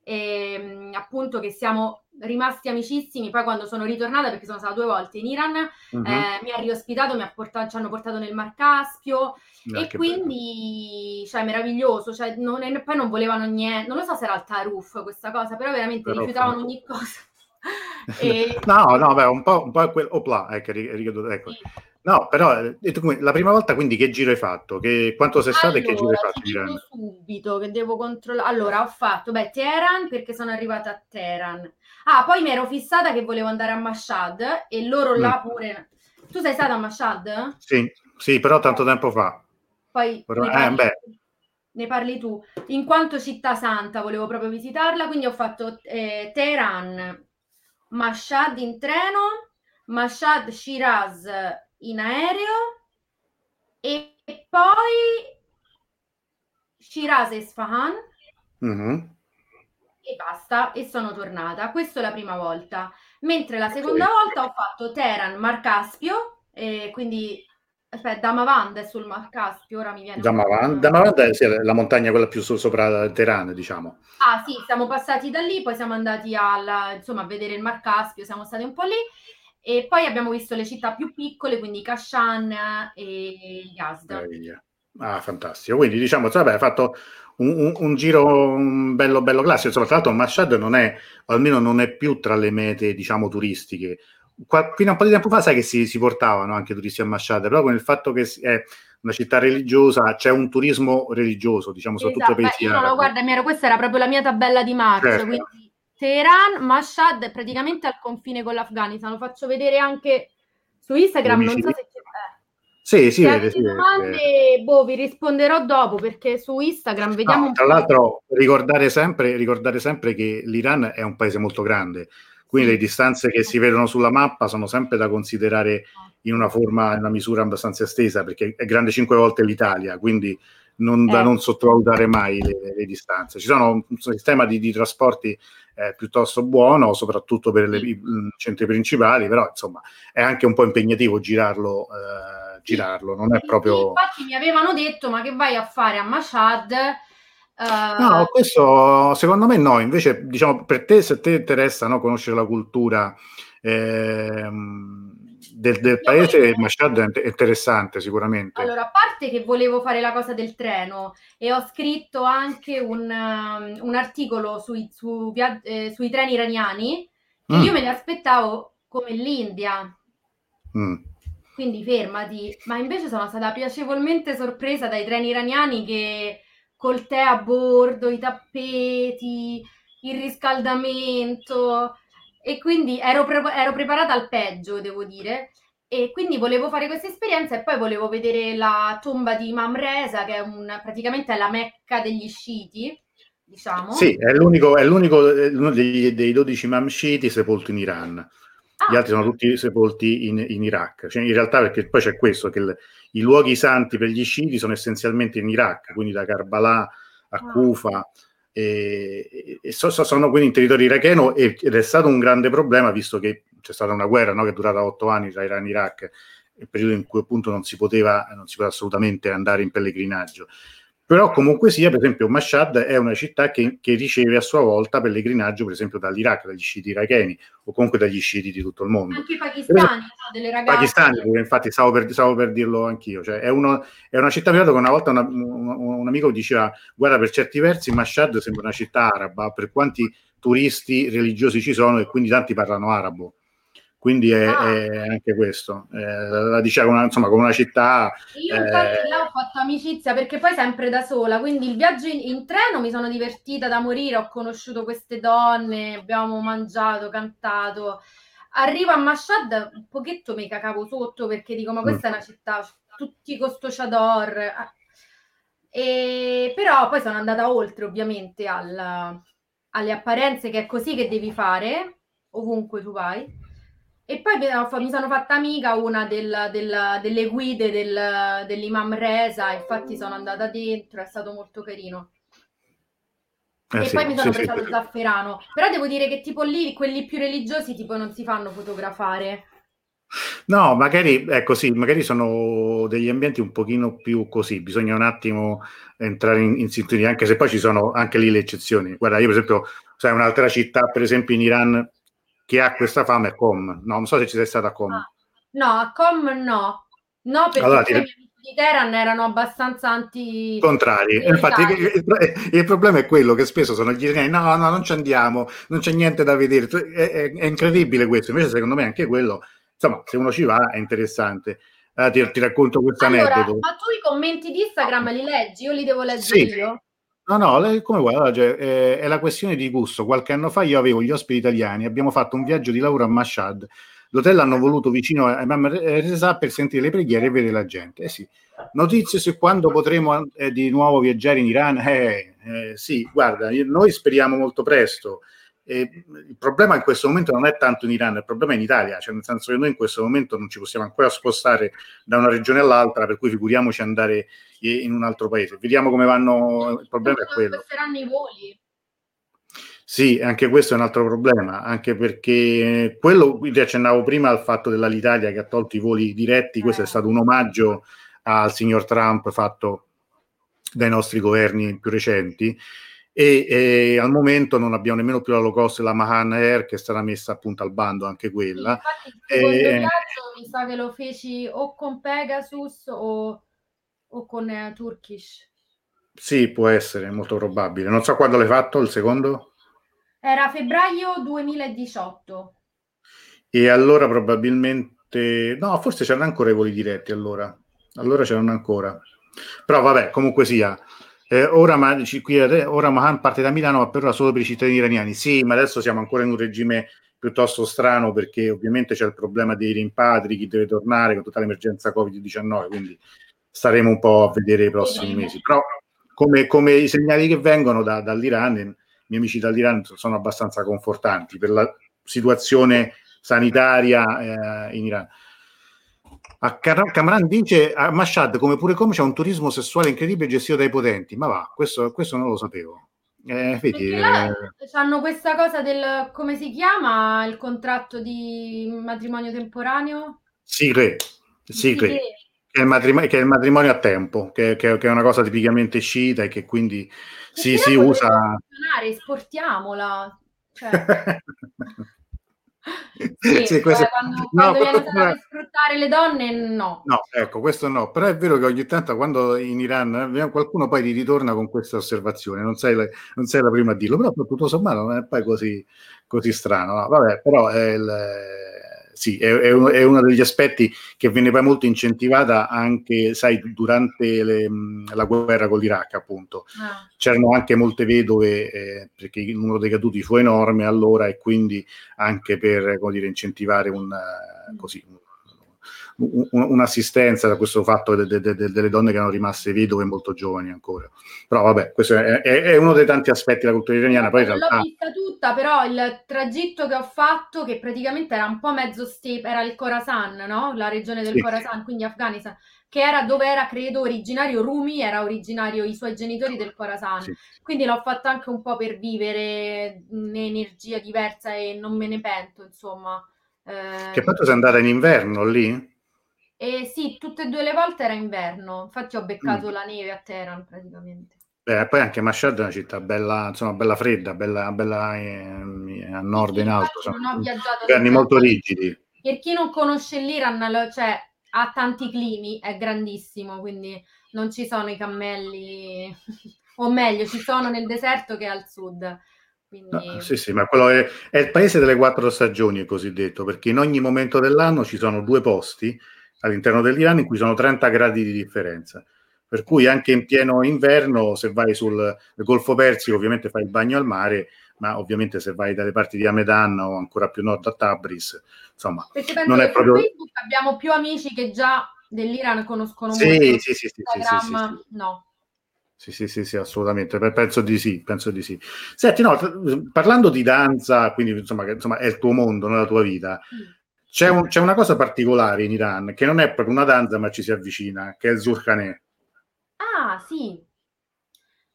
e, appunto che siamo rimasti amicissimi. Poi quando sono ritornata, perché sono stata due volte in Iran, uh-huh. eh, mi ha riospitato, mi ha portato, ci hanno portato nel Mar Caspio ah, e quindi, cioè, meraviglioso. Cioè, non è, poi non volevano niente, non lo so se era il Taruf questa cosa, però veramente però rifiutavano ogni cosa. e... No, no, beh, un po', un po' quel opla, ecco, ecco. Sì. No, però eh, la prima volta quindi che giro hai fatto? Che, quanto sei stato allora, e che giro hai fatto? Dico subito che devo controllare. Allora, ho fatto, beh, Teheran perché sono arrivata a Teheran. Ah, poi mi ero fissata che volevo andare a Mashhad e loro mm. là pure... Tu sei stata a Mashhad? Sì, sì, però tanto tempo fa. Poi parli, eh, ne, parli, tu. In quanto città santa volevo proprio visitarla, quindi ho fatto eh, Teheran, Mashhad in treno, Mashhad Shiraz in aereo e poi Shiraz e Sfahan mm-hmm. e basta e sono tornata. Questa è la prima volta. Mentre la seconda volta ho fatto Teheran, Mar Caspio, eh, quindi Aspetta, Damavanda è sul Mar Caspio, ora mi viene... Damavanda, Damavanda è sì, la montagna quella più sopra Teheran, diciamo. Ah sì, siamo passati da lì, poi siamo andati al, insomma, a vedere il Mar Caspio, siamo stati un po' lì e poi abbiamo visto le città più piccole, quindi Kashan e Yazd. Ah, fantastico. Quindi diciamo, vabbè, hai fatto un, un, un, giro bello, bello classico. Insomma, tra l'altro Mashhad non è, o almeno non è più tra le mete, diciamo, turistiche qua, fino a un po' di tempo fa sai che si, si portavano anche turisti a Masciate, però con il fatto che è una città religiosa c'è un turismo religioso, diciamo, soprattutto esatto. Beh, io no, guarda, Miero, questa era proprio la mia tabella di marcia, certo. quindi Teheran, Mashhad è praticamente al confine con l'Afghanistan, lo faccio vedere anche su Instagram, non so se c'è... Eh. Sì, sì, vede, sì, domande, vede. boh, vi risponderò dopo perché su Instagram vediamo no, Tra l'altro, ricordare sempre, ricordare sempre che l'Iran è un paese molto grande, quindi le distanze che si vedono sulla mappa sono sempre da considerare in una forma, in una misura abbastanza estesa, perché è grande cinque volte l'Italia, quindi non, da eh. non sottovalutare mai le, le, distanze. Ci sono un, sistema di, di trasporti eh, piuttosto buono, soprattutto per le, i centri principali, però insomma è anche un po' impegnativo girarlo. Eh, girarlo, non è proprio... Infatti mi avevano detto, ma che vai a fare a Mashhad? Uh, no, questo secondo me no, invece diciamo per te se ti interessa no, conoscere la cultura eh, del, del paese. Mashhad è interessante sicuramente. Allora, a parte che volevo fare la cosa del treno e ho scritto anche un, um, un articolo sui, su, eh, sui treni iraniani che mm. io me li aspettavo come l'India. Mm. Quindi fermati, ma invece sono stata piacevolmente sorpresa dai treni iraniani che col tè a bordo, i tappeti, il riscaldamento e quindi ero, pre- ero preparata al peggio, devo dire. E quindi volevo fare questa esperienza e poi volevo vedere la tomba di Imam Reza, che è un, praticamente è la mecca degli sciiti, diciamo. Sì, è l'unico, è l'unico dei, dei 12 Imam sciiti sepolto in Iran. Gli ah, altri sono tutti sepolti in, in Iraq. Cioè, in realtà, perché poi c'è questo, che il, i luoghi santi per gli sciiti sono essenzialmente in Iraq, quindi da Karbala a ah. Kufa, e, e so, so, sono quindi in territorio iracheno ed è stato un grande problema visto che c'è stata una guerra no, che è durata otto anni tra Iran e Iraq, il periodo in cui appunto non si poteva, non si poteva assolutamente andare in pellegrinaggio. Però comunque sia, per esempio, Mashhad è una città che, che, riceve a sua volta pellegrinaggio, per esempio, dall'Iraq, dagli sciiti iracheni o comunque dagli sciiti di tutto il mondo. Anche i pakistani, no? delle ragazze. Pakistani, pure, infatti stavo per, stavo per, dirlo anch'io. Cioè, è, uno, è, una città, ricordo che una volta una, un, un, amico diceva, guarda, per certi versi Mashhad sembra una città araba, per quanti turisti religiosi ci sono e quindi tanti parlano arabo quindi è, ah. è anche questo. Eh, la diciamo una, insomma, come una città. Io infatti eh... là ho fatto amicizia perché poi sempre da sola, quindi il viaggio in, in, treno mi sono divertita da morire, ho conosciuto queste donne, abbiamo mangiato, cantato. Arrivo a Mashhad, un pochetto mi cacavo sotto perché dico, ma questa mm. è una città, tutti con sto chador. E, però poi sono andata oltre ovviamente al, alle apparenze che è così che devi fare ovunque tu vai e poi mi sono fatta amica una del, del, delle guide del, dell'imam Reza, infatti sono andata dentro, è stato molto carino. Eh e sì, poi mi sono sì, presa sì, lo zafferano. Però devo dire che tipo lì, quelli più religiosi, tipo non si fanno fotografare. No, magari, ecco sì, magari sono degli ambienti un pochino più così, bisogna un attimo entrare in, in sintonia, anche se poi ci sono anche lì le eccezioni. Guarda, io per esempio, sai, un'altra città, per esempio in Iran, che ha questa fama è Com. No, non so se ci sei stata a Com. Ah, no, a Com no. No, perché allora, ti... di Teheran erano abbastanza anti... Contrari. Infatti il, il, problema è quello che spesso sono gli italiani, no, no, non ci andiamo, non c'è niente da vedere. È, è, è incredibile questo. Invece secondo me anche quello, insomma, se uno ci va è interessante. Uh, ti, ti, racconto questo allora, aneddoto. Ma tu i commenti di Instagram li leggi? Io li devo leggere sì. io? No, no, come vuoi, cioè, è, è, la questione di gusto. Qualche anno fa io avevo gli ospiti italiani, abbiamo fatto un viaggio di lavoro a Mashhad. L'hotel hanno voluto vicino a Imam Reza per sentire le preghiere e vedere la gente. Eh sì. Notizie su quando potremo eh, di nuovo viaggiare in Iran? Eh, eh, sì, guarda, noi speriamo molto presto. E il problema in questo momento non è tanto in Iran, il problema è in Italia, cioè nel senso che noi in questo momento non ci possiamo ancora spostare da una regione all'altra, per cui figuriamoci andare in un altro paese. Vediamo come vanno, il problema è quello. saranno i voli? Sì, anche questo è un altro problema, anche perché quello, vi accennavo prima al fatto dell'Italia che ha tolto i voli diretti, questo è Eh. stato un omaggio al signor Trump fatto dai nostri governi più recenti e, e al momento non abbiamo nemmeno più la low cost la Mahan Air che stata messa appunto al bando anche quella. Infatti il secondo Eh, viaggio mi sa che lo feci o con Pegasus o, o con eh, Turkish. Sì, può essere, molto probabile. Non so quando l'hai fatto il secondo? Era febbraio 2018. E allora probabilmente... No, forse c'erano ancora i voli diretti allora. Allora c'erano ancora. Però vabbè, comunque sia. Eh, ora, ora Mahan parte da Milano, ma per ora solo per i cittadini iraniani. Sì, ma adesso siamo ancora in un regime piuttosto strano perché ovviamente c'è il problema dei rimpatri, chi deve tornare con tutta l'emergenza Covid-19, quindi staremo un po' a vedere i prossimi mesi. Però come, come i segnali che vengono da- dall'Iran, i miei amici dall'Iran sono abbastanza confortanti per la situazione sanitaria eh, in Iran. A Car- Kamran dice a Mashhad come pure come c'è un turismo sessuale incredibile gestito dai potenti. Ma va questo, questo non lo sapevo. Eh, vedi, là eh, hanno questa cosa del come si chiama il contratto di matrimonio temporaneo? Sigre, Sigre, Sì, che è, il matrimonio, che è il matrimonio a tempo che, che- che è una cosa tipicamente sciita e che quindi si, si usa. esportiamola. Cioè, sì, Sì, questo- cioè, quando, no, quando questo- viene usato per sfruttare le donne, no. No, ecco, questo no, però è vero che ogni tanto quando in Iran eh, qualcuno poi ti ritorna con questa osservazione, non sei la, non sei la prima a dirlo, però tutto sommato non è poi così, così strano. no? Vabbè, però è, il- sì, è, è uno, è uno degli aspetti che viene poi molto incentivata anche, sai, durante le- la guerra con l'Iraq, appunto. Ah. C'erano anche molte vedove eh, perché il numero dei caduti fu enorme allora e quindi anche per come dire, incentivare un, eh, così, un- un'assistenza da questo fatto de- de- de- delle donne che erano rimaste vedove molto giovani ancora. Però vabbè, questo è, è- è uno dei tanti aspetti della cultura iraniana, poi in realtà l'ho vista tutta, però il tragitto che ho fatto, che praticamente era un po' mezzo steppe, era il Khorasan, no? La regione del Sì. Khorasan, quindi Afghanistan, che era dove era, credo, originario Rumi, era originario i suoi genitori del Khorasan. Sì. Quindi l'ho fatto anche un po' per vivere un'energia diversa e non me ne pento, insomma. Eh, che tanto sei andata in inverno lì? E sì, tutte e due le volte era inverno, infatti ho beccato Mm. la neve a Teheran praticamente. Beh, poi anche Mashhad è una città bella, insomma, bella fredda, bella, bella eh, a nord e in alto, sono senza- molto rigidi. Per chi non conosce l'Iran, cioè ha tanti climi, è grandissimo, quindi non ci sono i cammelli, o meglio, ci sono nel deserto che al sud. Quindi No, sì, sì, ma quello è, è il paese delle quattro stagioni, è così detto, perché in ogni momento dell'anno ci sono due posti all'interno dell'Iran in cui sono 30 gradi di differenza. Per cui anche in pieno inverno, se vai sul Golfo Persico, ovviamente fai il bagno al mare, ma ovviamente se vai dalle parti di Amedan o ancora più nord a Tabriz, insomma, non è proprio... abbiamo più amici che già dell'Iran conoscono Sì, molto. sì, sì, sì, sì, sì, Instagram, sì, sì. no. Sì, sì, sì, sì, assolutamente. Pe- Penso di sì, penso di sì. Senti, no, parlando di danza, quindi insomma, che, insomma è il tuo mondo, non la tua vita. C'è, un- c'è una cosa particolare in Iran che non è proprio una danza, ma ci si avvicina, che è il Zurkhaneh. Ah, sì.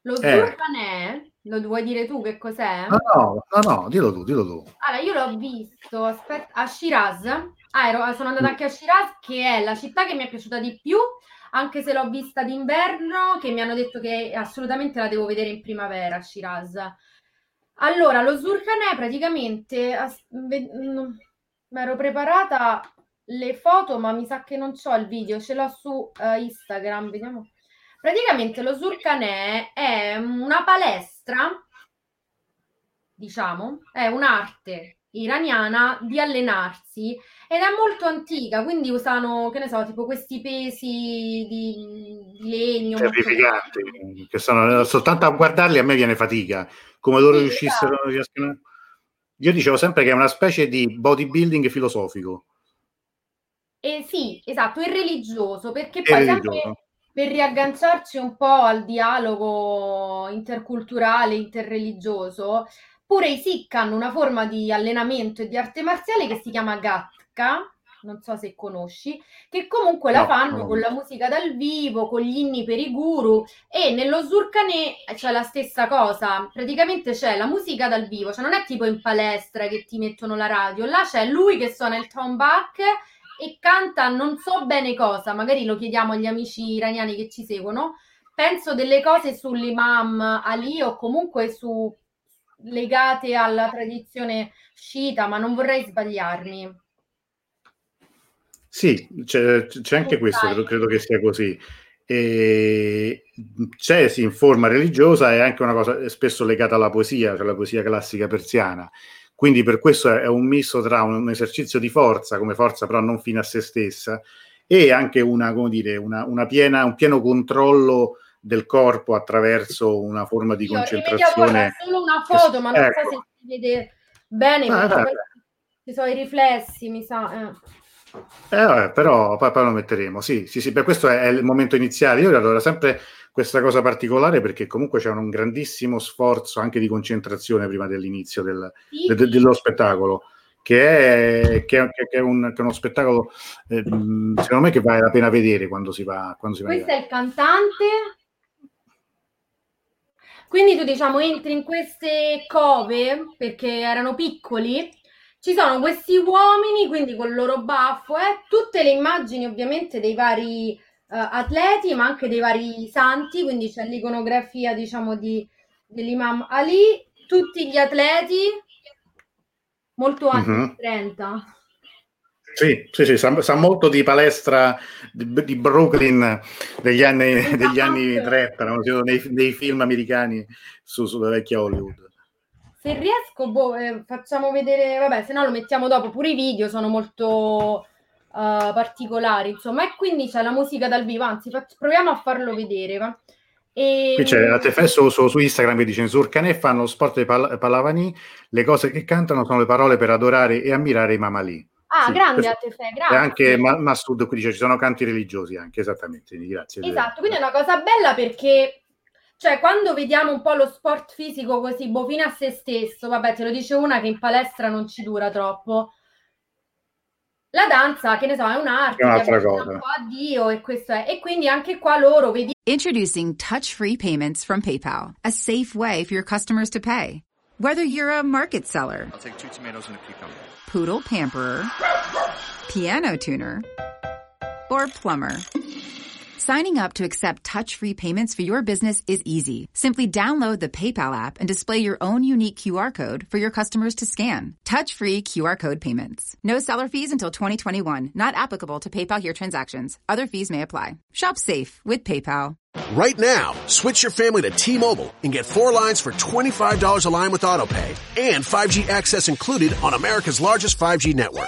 Lo Eh. Zurkhaneh, lo vuoi dire tu che cos'è? No, no, no, no, dillo tu, dillo tu. Allora, io l'ho visto aspetta, a Shiraz. Ah, ero- sono andata Mm. anche a Shiraz, che è la città che mi è piaciuta di più, anche se l'ho vista d'inverno, che mi hanno detto che assolutamente la devo vedere in primavera Shiraz. Allora, lo Zurkhaneh praticamente as- ve- mm, mi ero preparata le foto, ma mi sa che non c'ho il video, ce l'ho su eh, Instagram, vediamo. Praticamente lo Zurkhaneh è una palestra diciamo, è un'arte iraniana di allenarsi ed è molto antica, quindi usano, che ne so, tipo questi pesi di, di legno. Terrificanti, che sono soltanto a guardarli a me viene fatica. Come loro Sì, riuscissero, esatto. riescono- Io dicevo sempre che è una specie di bodybuilding filosofico. Eh sì, esatto, è religioso, perché È poi religioso. sempre per riagganciarci un po' al dialogo interculturale, interreligioso, pure i Sikh hanno una forma di allenamento e di arte marziale che si chiama Gatka, non so se conosci, che comunque no, la fanno no. con la musica dal vivo, con gli inni per i guru e nello Zurkane c'è la stessa cosa, praticamente c'è la musica dal vivo, cioè non è tipo in palestra che ti mettono la radio, là c'è lui che suona il tombak e canta non so bene cosa, magari lo chiediamo agli amici iraniani che ci seguono, penso delle cose sull'imam Ali o comunque su legate alla tradizione sciita, ma non vorrei sbagliarmi. Sì, c'è, c'è anche questo, credo, credo, che sia così. E c'è sì, in forma religiosa è anche una cosa spesso legata alla poesia, cioè la poesia classica persiana. Quindi per questo è un misto tra un, un esercizio di forza, come forza però non fine a se stessa, e anche una, come dire, una, una piena, un pieno controllo del corpo attraverso una forma di Io concentrazione. solo una foto, ma non ecco. so se si vede bene, ah, poi ci sono i riflessi, mi sa. Eh. Eh, vabbè, però poi, poi, lo metteremo. Sì, sì, sì, per questo è, è il momento iniziale. Io allora sempre questa cosa particolare perché comunque c'è un grandissimo sforzo anche di concentrazione prima dell'inizio del, sì. de, dello spettacolo. Che è, che, è, che è, un, che è uno spettacolo, eh, secondo me, che vale la pena vedere quando si va. Quando si Questo va è il cantante. Quindi tu diciamo entri in queste cove perché erano piccoli ci sono questi uomini, quindi con il loro baffo, eh, tutte le immagini ovviamente dei vari uh, atleti, ma anche dei vari santi, quindi c'è l'iconografia, diciamo, di, dell'imam Ali, tutti gli atleti, molto anni uh-huh. 30. Sì, sì, sì, sa, sa, molto di palestra di, di Brooklyn degli anni, degli anni 30, no? nei, nei, film americani su, sulla vecchia Hollywood. Se riesco, boh, eh, facciamo vedere, vabbè, se no lo mettiamo dopo, pure i video sono molto uh, particolari, insomma, e quindi c'è la musica dal vivo, anzi, fac- proviamo a farlo vedere, va? E... Qui c'è la TFS su, su, Instagram che dice Surcanè fanno sport di pal- Palavani, le cose che cantano sono le parole per adorare e ammirare i Mamali. Ah, sì, grande Atefe, grazie. E anche Ma- Mastud qui dice ci sono canti religiosi anche, esattamente, grazie. Esatto, quindi è una cosa bella perché cioè, quando vediamo un po' lo sport fisico così, fino a se stesso, vabbè, te lo dice una che in palestra non ci dura troppo. La danza, che ne so, è un'arte, è un'altra cosa. Un po' a Dio e questo è. E quindi anche qua loro vedi. Introducing touch-free payments from PayPal, a safe way for your customers to pay. Whether you're a market seller, I'll take two tomatoes and a cucumber. Poodle pamperer, piano tuner, or plumber. Signing up to accept touch-free payments for your business is easy. Simply download the PayPal app and display your own unique QR code for your customers to scan. Touch-free QR code payments. No seller fees until 2021. Not applicable to PayPal here transactions. Other fees may apply. Shop safe with PayPal. Right now, switch your family to T-Mobile and get four lines for $25 a line with AutoPay and 5G access included on America's largest 5G network.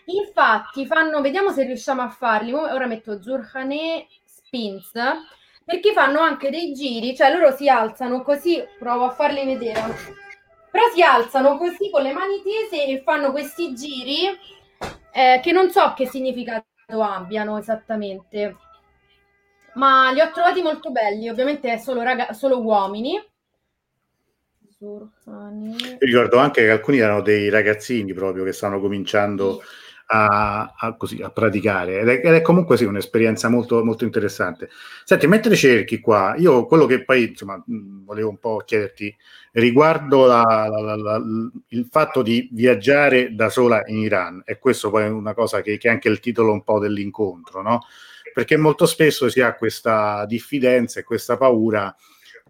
Infatti fanno, vediamo se riusciamo a farli. Ora metto Zurhane Spins perché fanno anche dei giri, cioè loro si alzano così, provo a farli vedere, però si alzano così con le mani tese e fanno questi giri eh, che non so che significato abbiano esattamente, ma li ho trovati molto belli, ovviamente è solo, raga- solo uomini. Ricordo anche che alcuni erano dei ragazzini proprio che stanno cominciando sì a, a, così, a praticare ed è, ed è, comunque sì un'esperienza molto, molto interessante. Senti, mentre cerchi qua, io quello che poi insomma volevo un po' chiederti riguardo la, la, la, il fatto di viaggiare da sola in Iran e questo poi è una cosa che, che è anche il titolo un po' dell'incontro, no? Perché molto spesso si ha questa diffidenza e questa paura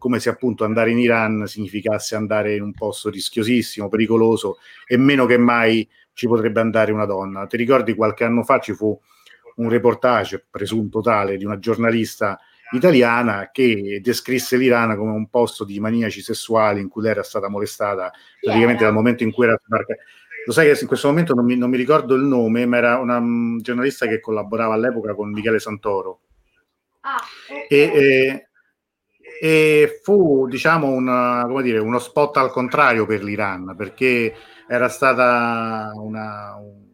come se appunto andare in Iran significasse andare in un posto rischiosissimo, pericoloso e meno che mai ci potrebbe andare una donna. Ti ricordi qualche anno fa ci fu un reportage presunto tale di una giornalista italiana che descrisse l'Iran come un posto di maniaci sessuali in cui lei era stata molestata praticamente dal momento in cui era sbarcata. lo sai che in questo momento non mi, non mi ricordo il nome, ma era una um, giornalista che collaborava all'epoca con Michele Santoro. Ah, okay. e, e, e, fu, diciamo, una, dire, uno spot al contrario per l'Iran, perché era stata una, un,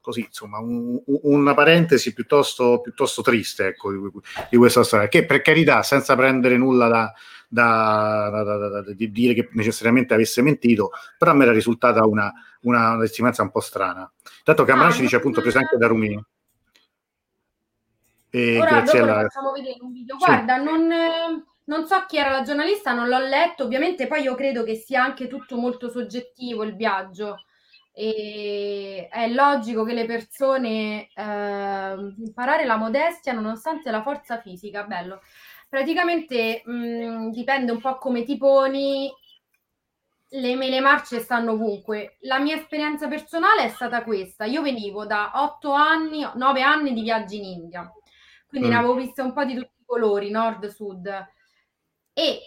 così, insomma, un, una parentesi piuttosto, piuttosto triste ecco, di, di, questa storia, che per carità, senza prendere nulla da, da, da, da, dire che necessariamente avesse mentito, però a me era risultata una, una testimonianza un po' strana. Tanto Cameron ah, ci dice appunto presente da Rumini. E Ora Graziella... facciamo vedere un video. Guarda, sì. non, non so chi era la giornalista, non l'ho letto, ovviamente poi io credo che sia anche tutto molto soggettivo il viaggio e è logico che le persone eh, imparare la modestia nonostante la forza fisica, bello. Praticamente mh, mm, dipende un po' come ti poni, le, le marce stanno ovunque. La mia esperienza personale è stata questa. Io venivo da otto anni, nove anni di viaggi in India, quindi mm. ne avevo viste un po' di tutti i colori, nord, sud. E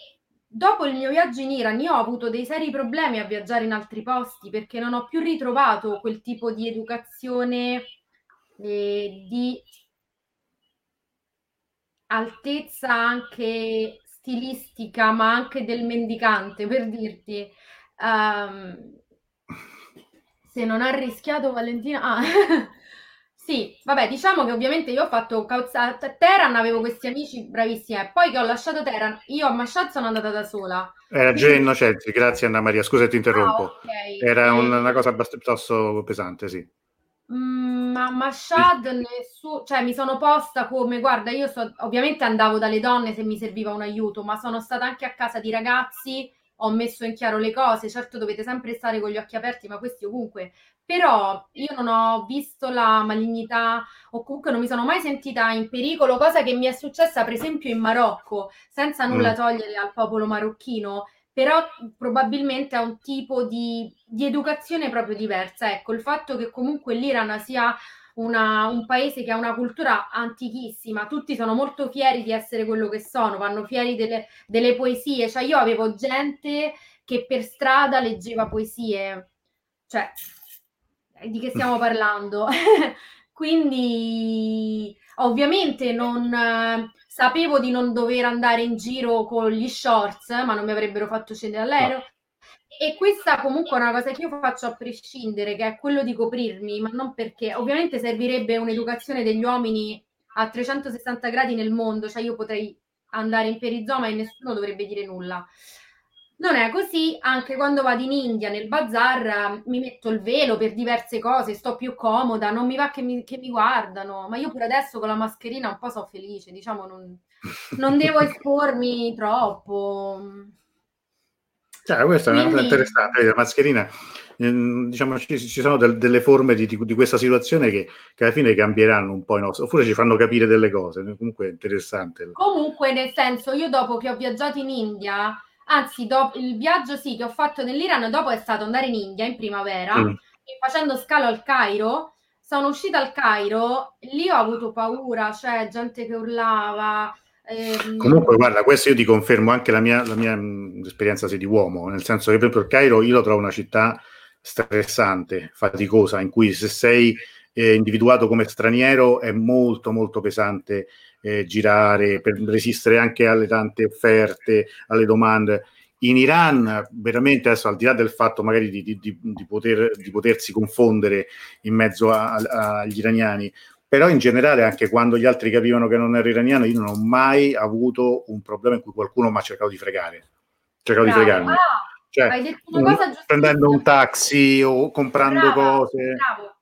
Dopo il mio viaggio in Iran, io ho avuto dei seri problemi a viaggiare in altri posti perché non ho più ritrovato quel tipo di educazione eh, di altezza anche stilistica, ma anche del mendicante, per dirti. Um, se non ha rischiato Valentina... Ah. Sì, vabbè, diciamo che ovviamente io ho fatto a Teheran, avevo questi amici bravissimi, e poi che ho lasciato Teheran, io a Mashhad sono andata da sola. Era già innocente, grazie Anna Maria, scusa ti interrompo. Ah, okay. Era un, una cosa piuttosto pesante, sì. Mm, ma Mashhad, nessuno, cioè mi sono posta come, guarda, io so, ovviamente andavo dalle donne se mi serviva un aiuto, ma sono stata anche a casa di ragazzi ho messo in chiaro le cose, certo dovete sempre stare con gli occhi aperti, ma questi ovunque, però io non ho visto la malignità o comunque non mi sono mai sentita in pericolo, cosa che mi è successa per esempio in Marocco, senza nulla mm. togliere al popolo marocchino, però probabilmente ha un tipo di, di educazione proprio diversa. Ecco, il fatto che comunque l'Iran sia una, un paese che ha una cultura antichissima, tutti sono molto fieri di essere quello che sono, vanno fieri delle, delle poesie, cioè io avevo gente che per strada leggeva poesie, cioè di che stiamo parlando? Quindi ovviamente non eh, sapevo di non dover andare in giro con gli shorts, ma non mi avrebbero fatto scendere all'aereo. No. E questa comunque è una cosa che io faccio a prescindere, che è quello di coprirmi, ma non perché ovviamente servirebbe un'educazione degli uomini a 360 gradi nel mondo, cioè io potrei andare in perizoma e nessuno dovrebbe dire nulla. Non è così, anche quando vado in India nel bazar mi metto il velo per diverse cose, sto più comoda, non mi va che mi, che mi guardano, ma io pure adesso con la mascherina un po' sono felice, diciamo non, non devo espormi troppo. Cioè, questa Quindi... è una cosa interessante, la mascherina, ehm, diciamo, ci, ci sono del, delle forme di, di, questa situazione che, che, alla fine cambieranno un po' i nostri, oppure ci fanno capire delle cose, comunque è interessante. Comunque, nel senso, io dopo che ho viaggiato in India Anzi, dopo, il viaggio sì che ho fatto nell'Iran dopo è stato andare in India in primavera mm. e facendo scalo al Cairo. Sono uscita al Cairo, lì ho avuto paura, cioè gente che urlava. Ehm... Comunque, guarda, questo io ti confermo anche la mia, la mia mm, esperienza di uomo, nel senso che esempio il Cairo io lo trovo una città stressante, faticosa, in cui se sei eh, individuato come straniero è molto molto pesante eh, girare, per resistere anche alle tante offerte, alle domande. In Iran, veramente adesso al di là del fatto magari di, di, di, poter, di potersi confondere in mezzo a, a, agli iraniani, però in generale anche quando gli altri capivano che non ero iraniano, io non ho mai avuto un problema in cui qualcuno mi ha cercato di fregare. Cercato Bravo. di fregarmi. Ah, cioè, un, prendendo un taxi o comprando Bravo. cose. Bravo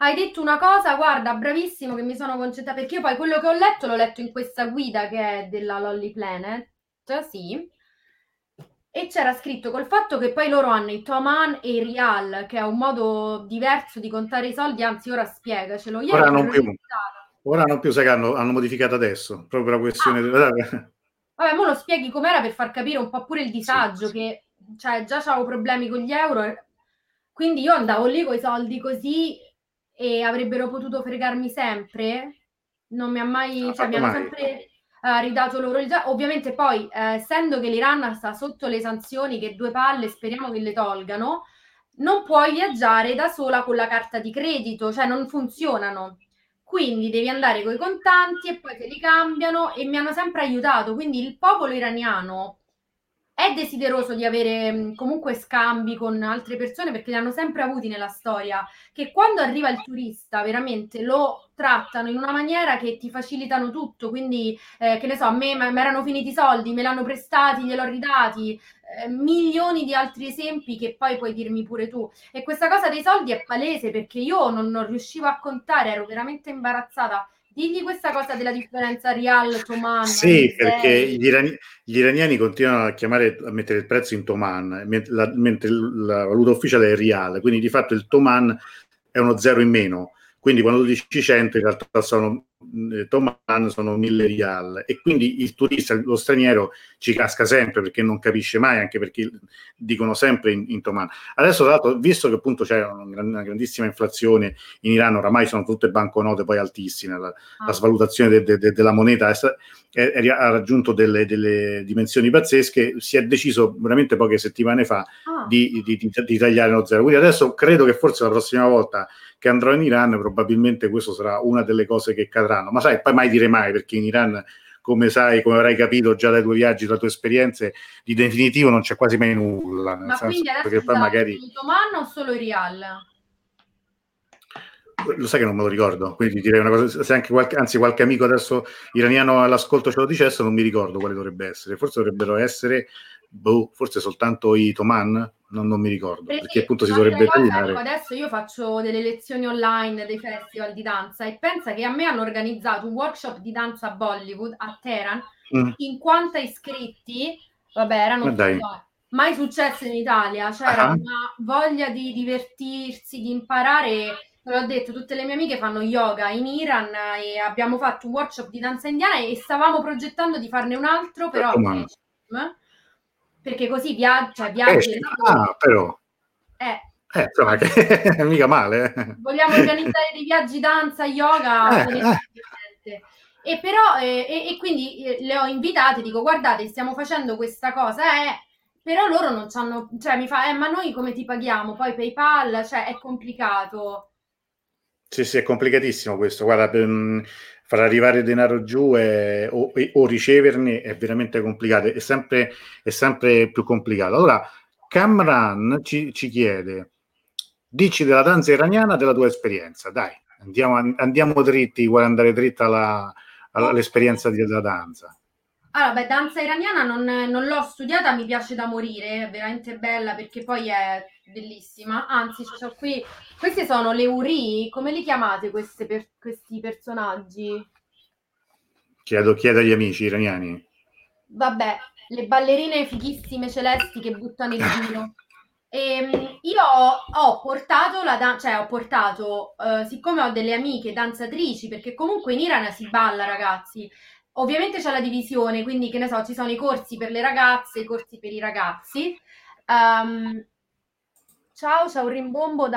hai detto una cosa, guarda, bravissimo che mi sono concentrata, perché io poi quello che ho letto l'ho letto in questa guida che è della Lolly Planet, sì, e c'era scritto col fatto che poi loro hanno i Toman e i Rial, che è un modo diverso di contare i soldi, anzi ora spiegacelo. Io ora non più. Ora non più, sai che hanno, hanno modificato adesso, proprio la questione... Ah. Della... Vabbè, mo lo spieghi com'era per far capire un po' pure il disagio, sì, che cioè, già avevo problemi con gli euro, quindi io andavo lì con i soldi così e avrebbero potuto fregarmi sempre. Non mi ha mai, cioè, mi hanno sempre ridato loro il Ovviamente poi, uh, essendo che l'Iran sta sotto le sanzioni, che due palle speriamo che le tolgano, non puoi viaggiare da sola con la carta di credito, cioè non funzionano. Quindi devi andare con i contanti e poi te li cambiano e mi hanno sempre aiutato. Quindi il popolo iraniano è desideroso di avere comunque scambi con altre persone perché li hanno sempre avuti nella storia, che quando arriva il turista veramente lo trattano in una maniera che ti facilitano tutto, quindi eh, che ne so, a me mi erano finiti i soldi, me l'hanno prestati, gliel'ho ridati, eh, milioni di altri esempi che poi puoi dirmi pure tu. E questa cosa dei soldi è palese perché io non, non riuscivo a contare, ero veramente imbarazzata Digli questa cosa della differenza real Toman. Sì, perché gli, irani- gli, iraniani continuano a chiamare a mettere il prezzo in Toman, mentre la valuta ufficiale è real, quindi di fatto il Toman è uno zero in meno. Quindi quando tu dici 100 in realtà sono Toman sono 1000 rial e quindi il turista, lo straniero ci casca sempre perché non capisce mai, anche perché dicono sempre in, in Toman. Adesso tra l'altro, visto che appunto c'è una, una, grandissima inflazione in Iran, oramai sono tutte banconote poi altissime, la, ah. la svalutazione de, de, de, della moneta è, è, è, ha raggiunto delle, delle, dimensioni pazzesche, si è deciso veramente poche settimane fa ah. di, di, di, di tagliare lo zero. Quindi adesso credo che forse la prossima volta che andrò in Iran, probabilmente questo sarà una delle cose che cadranno. Ma sai, poi mai dire mai, perché in Iran, come sai, come avrai capito già dai tuoi viaggi, dalle tue esperienze, di definitivo non c'è quasi mai nulla. Ma quindi adesso perché poi magari... il Oman o solo i Rial? Lo sai che non me lo ricordo, quindi direi una cosa, se anche qualche, anzi qualche amico adesso iraniano all'ascolto ce lo dicesse, non mi ricordo quale dovrebbe essere. Forse dovrebbero essere, boh, forse soltanto i Toman, non, non mi ricordo, perché, perché appunto si dovrebbe tagliare. Adesso io faccio delle lezioni online dei festival di danza e pensa che a me hanno organizzato un workshop di danza a Bollywood a Teheran, mm. 50 iscritti, vabbè erano mai successo in Italia, c'era uh-huh. una voglia di divertirsi, di imparare l'ho detto, tutte le mie amiche fanno yoga in Iran e abbiamo fatto un workshop di danza indiana e stavamo progettando di farne un altro, però perché così via- cioè, viaggi. Eh, ah, però. Eh. Eh, insomma, che è mica male. Eh. Vogliamo organizzare dei viaggi danza, yoga. Eh, eh. E però, eh, e, e, quindi eh, le ho invitate, dico, guardate, stiamo facendo questa cosa, eh, però loro non hanno, cioè mi fa, eh, ma noi come ti paghiamo? Poi PayPal, cioè è complicato. Sì, sì, è complicatissimo questo. Guarda, mm, far arrivare denaro giù e, o, o, riceverne è veramente complicato, è sempre, è sempre più complicato. Allora, Camran ci, ci, chiede, dici della danza iraniana della tua esperienza, dai, andiamo, andiamo dritti, vuoi andare dritta alla, all'esperienza della danza. Allora, beh, danza iraniana non, non, l'ho studiata, mi piace da morire, è veramente bella perché poi è bellissima. Anzi, cioè, qui, questi sono le Uri, come li chiamate per, questi personaggi? Chiedo, chiedo agli amici iraniani. Vabbè, le ballerine fighissime celesti che buttano il vino. Ehm, io ho portato la danza, cioè ho portato, uh, siccome ho delle amiche danzatrici, perché comunque in Iran si balla, ragazzi. Ovviamente c'è la divisione, quindi che ne so, ci sono i corsi per le ragazze, i corsi per i ragazzi. Um, ciao, c'è un rimbombo.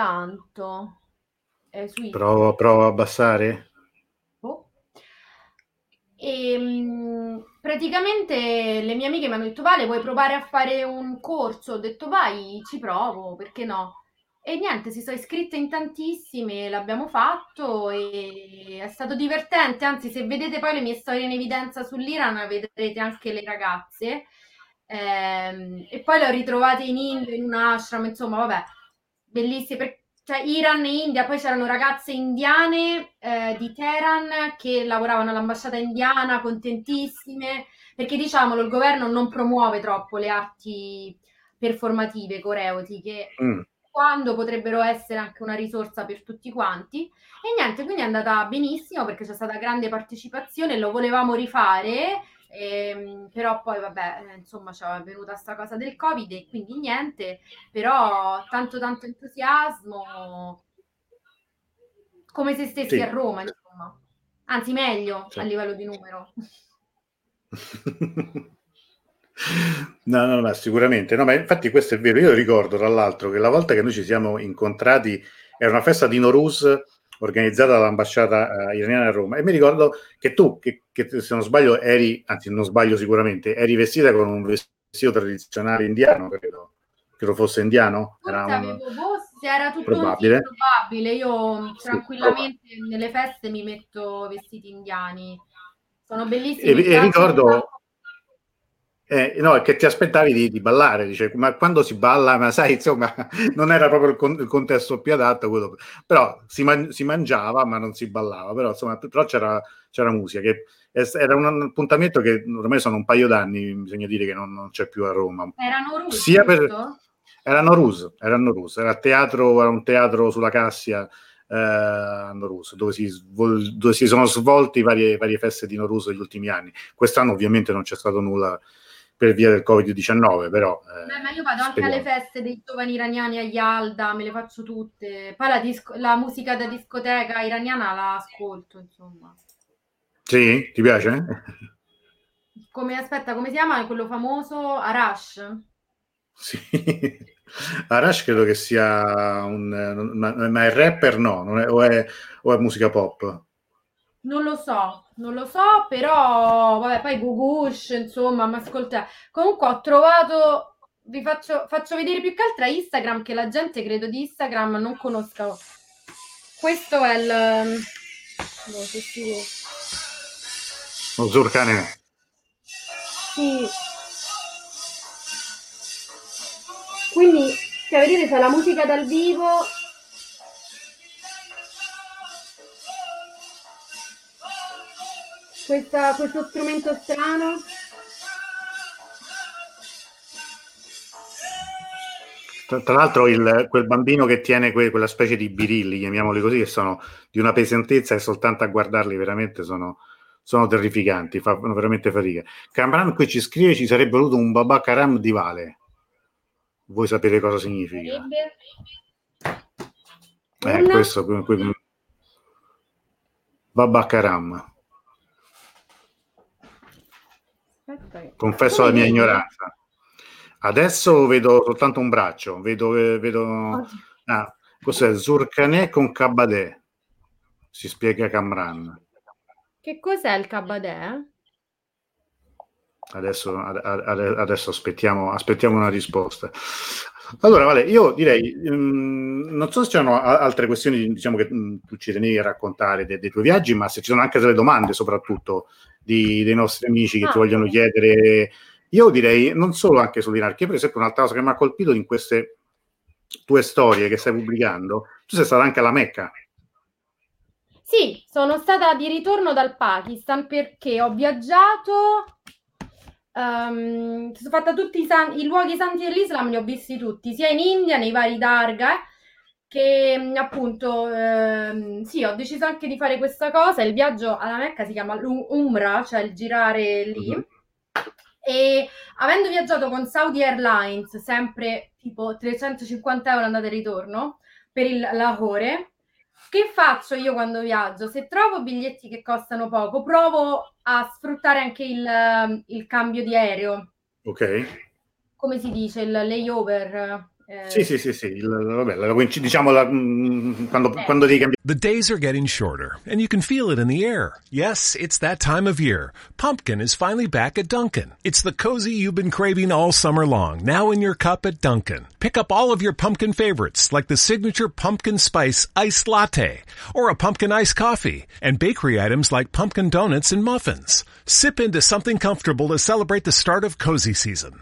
Eh, provo, provo a abbassare. Oh. E, um, praticamente le mie amiche mi hanno detto Vale, vuoi provare a fare un corso? Ho detto vai, ci provo, perché no? E niente, si sono iscritte in tantissime, l'abbiamo fatto e è stato divertente. Anzi, se vedete poi le mie storie in evidenza sull'Iran, vedrete anche le ragazze. Ehm, e poi le ho ritrovate in India, in un ashram, insomma, vabbè, bellissime. Per, cioè, Iran e India, poi c'erano ragazze indiane eh, di Teheran che lavoravano all'ambasciata indiana, contentissime, perché diciamolo, il governo non promuove troppo le arti performative coreotiche. Mm quando potrebbero essere anche una risorsa per tutti quanti. E niente, quindi è andata benissimo perché c'è stata grande partecipazione, lo volevamo rifare, ehm, però poi vabbè, eh, insomma, ci è venuta questa cosa del Covid e quindi niente, però tanto tanto entusiasmo, come se stessi sì. a Roma, insomma. Anzi, meglio sì. a livello di numero. No, no, no, sicuramente. No, ma infatti questo è vero. Io ricordo, tra l'altro, che la volta che noi ci siamo incontrati era una festa di Norus organizzata dall'ambasciata uh, iraniana a Roma e mi ricordo che tu, che, che, se non sbaglio eri, anzi non sbaglio sicuramente, eri vestita con un vestito tradizionale indiano, credo. credo fosse indiano. Era, un... boh, era tutto probabile. probabile. Io sì, tranquillamente probabile. nelle feste mi metto vestiti indiani. Sono bellissimi. E, e ricordo... Eh, no, che ti aspettavi di, di, ballare, dice, ma quando si balla, ma sai, insomma, non era proprio il, con, il contesto più adatto, quello, però si, man, si, mangiava, ma non si ballava, però, insomma, però c'era, c'era musica, che era un appuntamento che ormai sono un paio d'anni, bisogna dire che non, non c'è più a Roma. Erano Rus, Sia per, erano Rus, erano Rus, era, teatro, era un teatro sulla Cassia, eh, Norus, dove si, dove si, sono svolti varie, varie feste di Norus negli ultimi anni. Quest'anno ovviamente non c'è stato nulla per via del Covid-19, però... Eh, Beh, ma io vado anche alle feste dei giovani iraniani a Yalda, me le faccio tutte. Poi la, disco- la musica da discoteca iraniana la ascolto, insomma. Sì, ti piace? Come, aspetta, come si chiama quello famoso? Arash? Sì, Arash credo che sia un... Ma, ma è rapper no? È, o, è, o è musica pop? Non lo so, non lo so, però vabbè, poi Gugush, insomma, ma ascolta. Comunque ho trovato, vi faccio, faccio vedere più che altro a Instagram, che la gente credo di Instagram non conosca. Questo è il... No, Lo Zurkane. Sì. Quindi, cioè, vedete, c'è la musica dal vivo questa, questo strumento strano? Tra, tra l'altro il, quel bambino che tiene que, quella specie di birilli, chiamiamoli così, che sono di una pesantezza e soltanto a guardarli veramente sono, sono terrificanti, fanno veramente fatica. Camran qui ci scrive ci sarebbe voluto un Babakaram di Vale. Vuoi sapere cosa significa? Eh, questo, Babakaram. Confesso la mia ignoranza. Adesso vedo soltanto un braccio, vedo... vedo... Ah, cos'è? Zurkaneh con Kabadè, si spiega Camran. Che cos'è il Kabadè? Adesso, adesso aspettiamo, aspettiamo, una risposta. Allora, Vale, io direi, um, non so se c'erano altre questioni diciamo, che um, tu ci tenevi a raccontare dei, dei, tuoi viaggi, ma se ci sono anche delle domande soprattutto di, dei nostri amici che ah, ti vogliono okay. chiedere. Io direi non solo anche sull'inarchia, per esempio un'altra cosa che mi ha colpito in queste tue storie che stai pubblicando, tu sei stata anche alla Mecca. Sì, sono stata di ritorno dal Pakistan perché ho viaggiato, um, sono fatta tutti i, san- i, luoghi santi dell'Islam, li ho visti tutti, sia in India, nei vari Darga, che mm, appunto ehm, sì, ho deciso anche di fare questa cosa. Il viaggio alla Mecca si chiama Umra, cioè il girare lì. Mm-hmm. E avendo viaggiato con Saudi Airlines, sempre tipo 350 euro andata e ritorno per il Lahore, che faccio io quando viaggio? Se trovo biglietti che costano poco, provo a sfruttare anche il, il cambio di aereo. Ok. Come si dice? Il layover. Sì, sì, sì, sì. Il, vabbè, la, diciamo la, mm, quando, eh. quando devi cambiare. The days are getting shorter, and you can feel it in the air. Yes, it's that time of year. Pumpkin is finally back at Dunkin'. It's the cozy you've been craving all summer long, now in your cup at Dunkin'. Pick up all of your pumpkin favorites, like the signature pumpkin spice iced latte, or a pumpkin iced coffee, and bakery items like pumpkin donuts and muffins. Sip into something comfortable to celebrate the start of cozy season.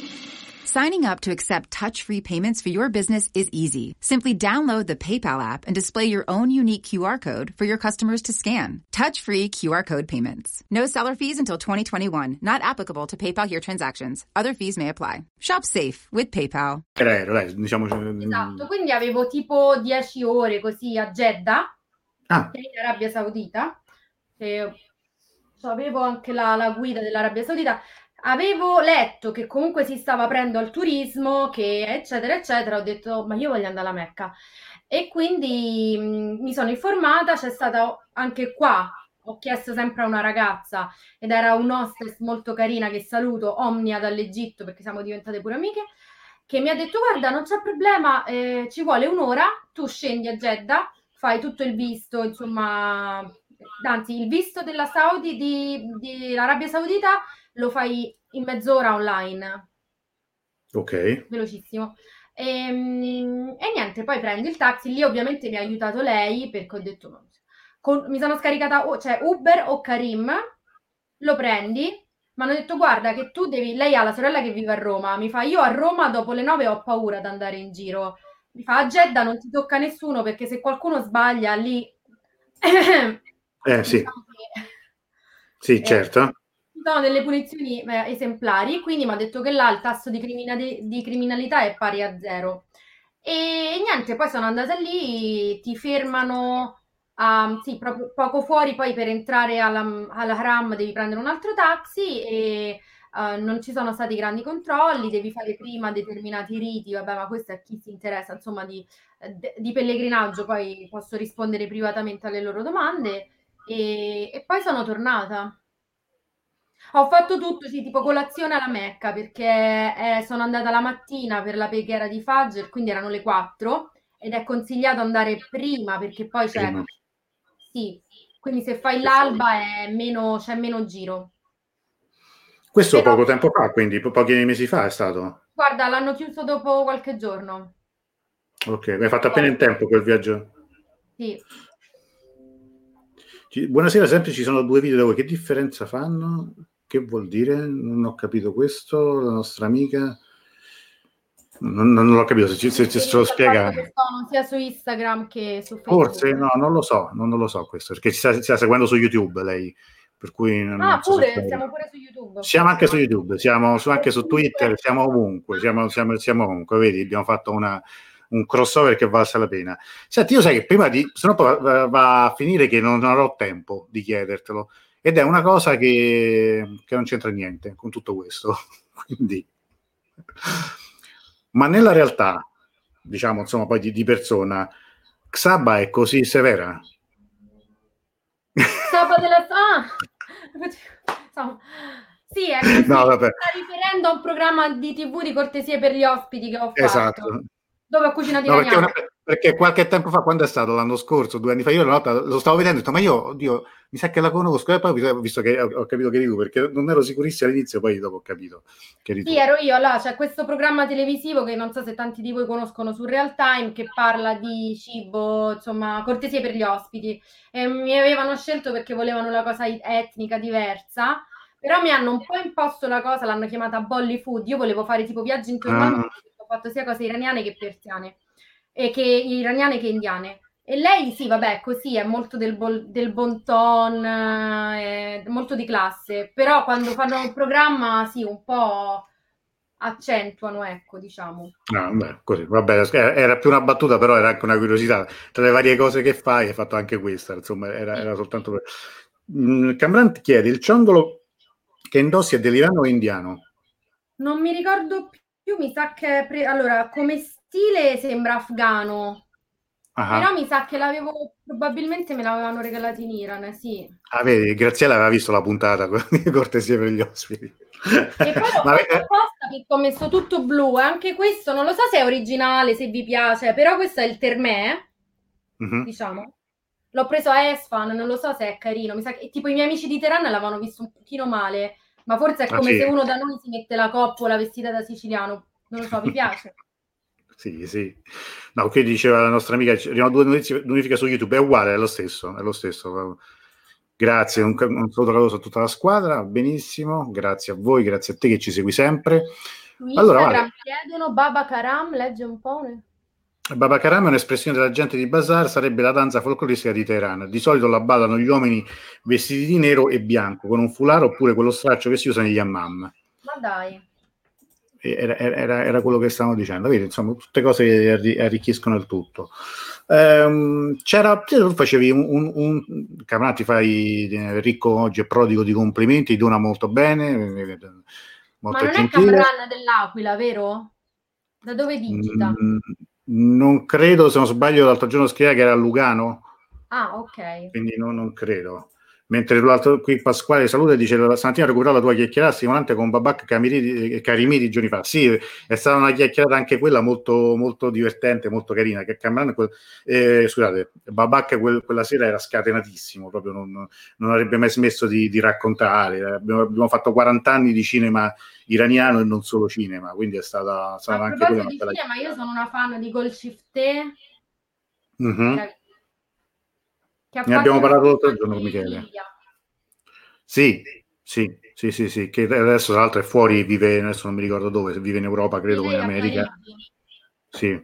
Signing up to accept touch-free payments for your business is easy. Simply download the PayPal app and display your own unique QR code for your customers to scan. Touch-free QR code payments. No seller fees until 2021. Not applicable to PayPal here transactions. Other fees may apply. Shop safe with PayPal. diciamo... Esatto, quindi avevo tipo 10 ore così a Jeddah, ah. in Arabia Saudita. E avevo anche la, la guida dell'Arabia Saudita Avevo letto che comunque si stava aprendo al turismo, che eccetera, eccetera. Ho detto, ma io voglio andare alla Mecca. E quindi mh, mi sono informata, c'è stata anche qua ho chiesto sempre a una ragazza ed era un hostess molto carina che saluto, Omnia dall'Egitto perché siamo diventate pure amiche, che mi ha detto guarda non c'è problema, eh, ci vuole un'ora, tu scendi a Jeddah, fai tutto il visto, insomma, anzi il visto della Saudi, di, di Arabia Saudita lo fai in mezz'ora online. Ok. Velocissimo. E, ehm, e, niente, poi prendi il taxi, lì ovviamente mi ha aiutato lei perché ho detto no, con, mi sono scaricata cioè Uber o Karim, lo prendi, mi hanno detto guarda che tu devi, lei ha la sorella che vive a Roma, mi fa io a Roma dopo le 9 ho paura di andare in giro, mi fa a Jeddah non ti tocca nessuno perché se qualcuno sbaglia lì... eh sì, diciamo sì certo. Sono delle punizioni eh, esemplari, quindi mi ha detto che là il tasso di, criminali- di criminalità è pari a zero. E niente, poi sono andata lì, ti fermano Um, sì, proprio poco fuori, poi per entrare alla, alla Haram devi prendere un altro taxi e uh, non ci sono stati grandi controlli, devi fare prima determinati riti, vabbè, ma questo è chi si interessa, insomma, di, di pellegrinaggio, poi posso rispondere privatamente alle loro domande e, e, poi sono tornata. Ho fatto tutto, sì, tipo colazione alla Mecca, perché eh, sono andata la mattina per la preghiera di Fajr, quindi erano le 4, ed è consigliato andare prima perché poi c'è... Prima sì, quindi se fai l'alba è meno, c'è meno giro. Questo Però, poco tempo fa, quindi po- pochi mesi fa è stato? Guarda, l'hanno chiuso dopo qualche giorno. Ok, hai fatto appena in tempo quel viaggio? Sì. Buonasera, sempre ci sono due video da voi. Che differenza fanno? Che vuol dire? Non ho capito questo. La nostra amica non, non l'ho capito, se, ci, se, se ce lo spiega. Sono sia su Instagram che su Facebook. Forse, no, non lo so, non, non lo so questo, perché ci sta, ci sta, seguendo su YouTube lei. Per cui non, ah, pure, so siamo pure su YouTube. Siamo anche su YouTube, siamo su, anche su Twitter, siamo ovunque, siamo, siamo, siamo ovunque, vedi, abbiamo fatto una, un crossover che valsa la pena. Senti, io sai che prima di, se no va, va a finire che non avrò tempo di chiedertelo, ed è una cosa che, che non c'entra niente con tutto questo. Quindi ma nella realtà, diciamo insomma poi di, di persona, Xaba è così severa? Xaba della... Ah! Sì, è così. No, vabbè. sta riferendo a un programma di tv di cortesie per gli ospiti che ho fatto. Esatto. Dove ho cucinato no, perché, una, perché, qualche tempo fa, quando è stato? L'anno scorso, due anni fa, io la lo stavo vedendo e ho detto, ma io, oddio, mi sa che la conosco. E poi ho visto che ho, capito che eri tu, perché non ero sicurissimo all'inizio, poi dopo ho capito che eri tu. Sì, ero io. Allora, c'è questo programma televisivo che non so se tanti di voi conoscono su Real Time, che parla di cibo, insomma, cortesie per gli ospiti. E mi avevano scelto perché volevano una cosa etnica diversa però mi hanno un po' imposto la cosa, l'hanno chiamata Bolly Food. Io volevo fare tipo viaggi intorno al mondo, ho fatto sia cose iraniane che persiane, e che iraniane che indiane. E lei sì, vabbè, così è molto del, bol, del bon ton, eh, molto di classe, però quando fanno un programma sì, un po' accentuano, ecco, diciamo. Ah, beh, così, vabbè, era più una battuta, però era anche una curiosità. Tra le varie cose che fai, hai fatto anche questa, insomma, era, era soltanto. Mm, Camran ti chiede, il ciondolo che indossi è dell'Iran o indiano? Non mi ricordo più, mi sa che... Pre... Allora, come stile sembra afgano. Ah. Però mi sa che l'avevo, probabilmente me l'avevano regalato in Iran, sì. Ah, vedi, Graziella aveva visto la puntata, cortesia per gli ospiti. E poi ho Ma apposta perché ho messo tutto blu, anche questo non lo so se è originale, se vi piace, però questo è il termè, mm-hmm. diciamo. L'ho preso a Esfan, non lo so se è carino, mi sa che tipo i miei amici di Teheran l'avevano visto un pochino male, ma forse è ah, come ah, sì. se uno da noi si mette la coppola vestita da siciliano. Non lo so, vi piace? Sì, sì. No, qui diceva la nostra amica, abbiamo due notizie, notifiche su YouTube, è uguale, è lo stesso, è lo stesso. Grazie, un, un saluto caloroso a tutta la squadra, benissimo, grazie a voi, grazie a te che ci segui sempre. Su allora, vale. chiedono Baba Karam, legge un po'. Ne? Baba Karam è un'espressione della gente di Bazar, sarebbe la danza folcloristica di Teheran. Di solito la ballano gli uomini vestiti di nero e bianco, con un foulard oppure quello straccio che si usa negli hammam. Ma dai. Era, era, era, quello che stavamo dicendo, vedi, insomma, tutte cose che arricchiscono il tutto. Ehm, c'era, tu facevi un, un, un Camarà, ti fai eh, ricco oggi e prodigo di complimenti, di una molto bene, eh, molto Ma non gentile. è Camranna dell'Aquila, vero? Da dove digita? Mm, non credo, se non sbaglio, l'altro giorno scriveva che era a Lugano. Ah, ok. Quindi no, non credo. Mentre l'altro qui Pasquale saluta e dice stamattina ho recuperato la tua chiacchierata stimolante con Babak Carimiri, Carimiri giorni fa. Sì, è stata una chiacchierata anche quella molto, molto divertente, molto carina. Che Cameron, quel, eh, scusate, Babak quel, quella sera era scatenatissimo, proprio non, non avrebbe mai smesso di, di raccontare. Abbiamo, abbiamo, fatto 40 anni di cinema iraniano e non solo cinema, quindi è stata, stata anche quella cinema, io sono una fan di Golshifteh. Mm-hmm. Cioè, ne abbiamo parlato l'altro giorno con Michele. Sì, sì, sì, sì, sì, che adesso tra l'altro è fuori, vive, adesso non mi ricordo dove, vive in Europa, credo, in America. Sì,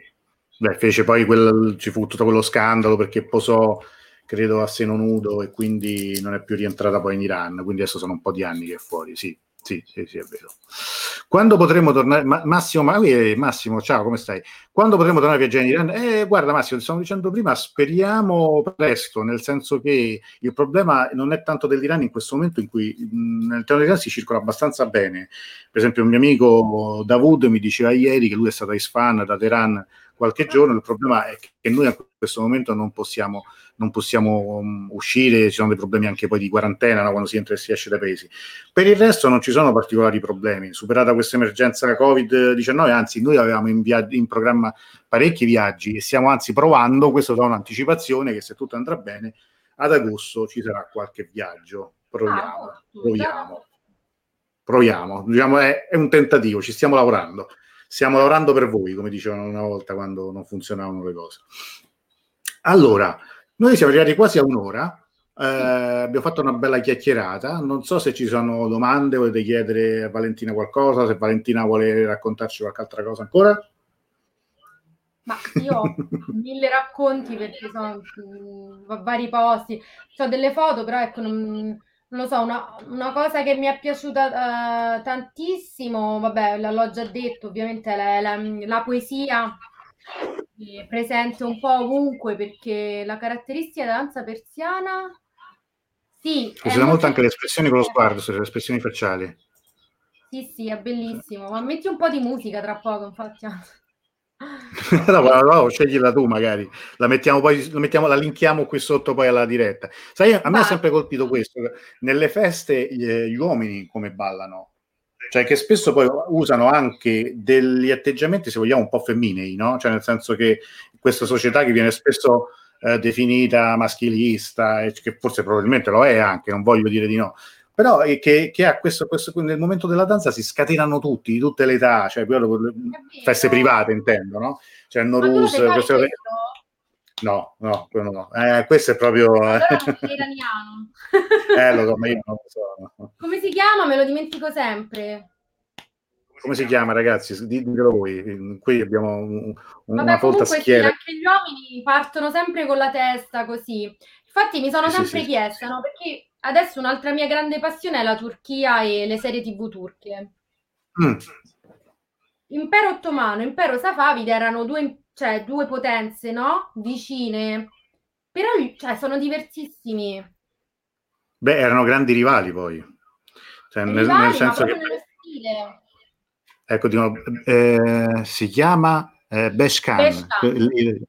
Beh, fece poi quel, ci fu tutto quello scandalo perché posò, credo, a seno nudo e quindi non è più rientrata poi in Iran, quindi adesso sono un po' di anni che è fuori, sì. Sì, sì, sì, è vero. Quando potremo tornare? Ma, Massimo, ma, eh, Massimo, ciao, come stai? Quando potremo tornare a viaggiare in Iran? Eh, guarda, Massimo, ti stavo dicendo prima, speriamo presto, nel senso che il problema non è tanto dell'Iran in questo momento in cui mh, terreno dell'Iran si circola abbastanza bene. Per esempio, un mio amico Davud mi diceva ieri che lui è stato a Isfahan, da Teheran, qualche giorno. Il problema è che noi a questo momento non possiamo non possiamo um, uscire, ci sono dei problemi anche poi di quarantena no? quando si entra e si esce dai paesi. Per il resto non ci sono particolari problemi. Superata questa emergenza Covid-19, anzi noi avevamo in, via- in programma parecchi viaggi e stiamo anzi provando, questo da un'anticipazione, che se tutto andrà bene, ad agosto ci sarà qualche viaggio. Proviamo, ah, proviamo. Proviamo, diciamo, è, è un tentativo, ci stiamo lavorando. Stiamo lavorando per voi, come dicevano una volta quando non funzionavano le cose. Allora, noi siamo arrivati quasi a un'ora, eh, abbiamo fatto una bella chiacchierata, non so se ci sono domande, volete chiedere a Valentina qualcosa, se Valentina vuole raccontarci qualche altra cosa ancora. Ma io ho mille racconti perché sono mh, vari posti, ho delle foto, però ecco, non, non lo so, una, una, cosa che mi è piaciuta uh, tantissimo, vabbè, l'ho già detto, ovviamente la, la, la poesia presente un po' ovunque perché la caratteristica della danza persiana sì, usa molto anche le espressioni con lo sguardo, le espressioni facciali. Sì, sì, è bellissimo. Ma metti un po' di musica tra poco, infatti. no, no, no, sceglila tu magari. La mettiamo poi, la, mettiamo, la linkiamo qui sotto poi alla diretta. Sai, a me ha sempre colpito questo. Nelle feste gli uomini come ballano cioè che spesso poi usano anche degli atteggiamenti, se vogliamo, un po' femminei, no? Cioè nel senso che questa società che viene spesso eh, definita maschilista, e che forse probabilmente lo è anche, non voglio dire di no, però è che, che ha questo, questo, nel momento della danza si scatenano tutti, di tutte le età, cioè quello, feste private intendo, no? Cioè il Norus, questo, No, no, quello no. Eh, questo è proprio... Allora iraniano. eh, lo so, ma io non lo so. Come si chiama? Me lo dimentico sempre. Come si chiama, ragazzi? Ditelo voi. Qui abbiamo un, una Vabbè, folta schiera. Sì, anche gli uomini partono sempre con la testa così. Infatti mi sono sempre sì, chiesta, sì. no? Perché adesso un'altra mia grande passione è la Turchia e le serie tv turche. Mm. Impero ottomano, impero safavide erano due cioè due potenze, no? Vicine. Però cioè, sono diversissimi. Beh, erano grandi rivali poi. Cioè, nel, rivali, nel senso che... stile. Ecco, dico, eh, si chiama eh, Beshkan. Beshkan.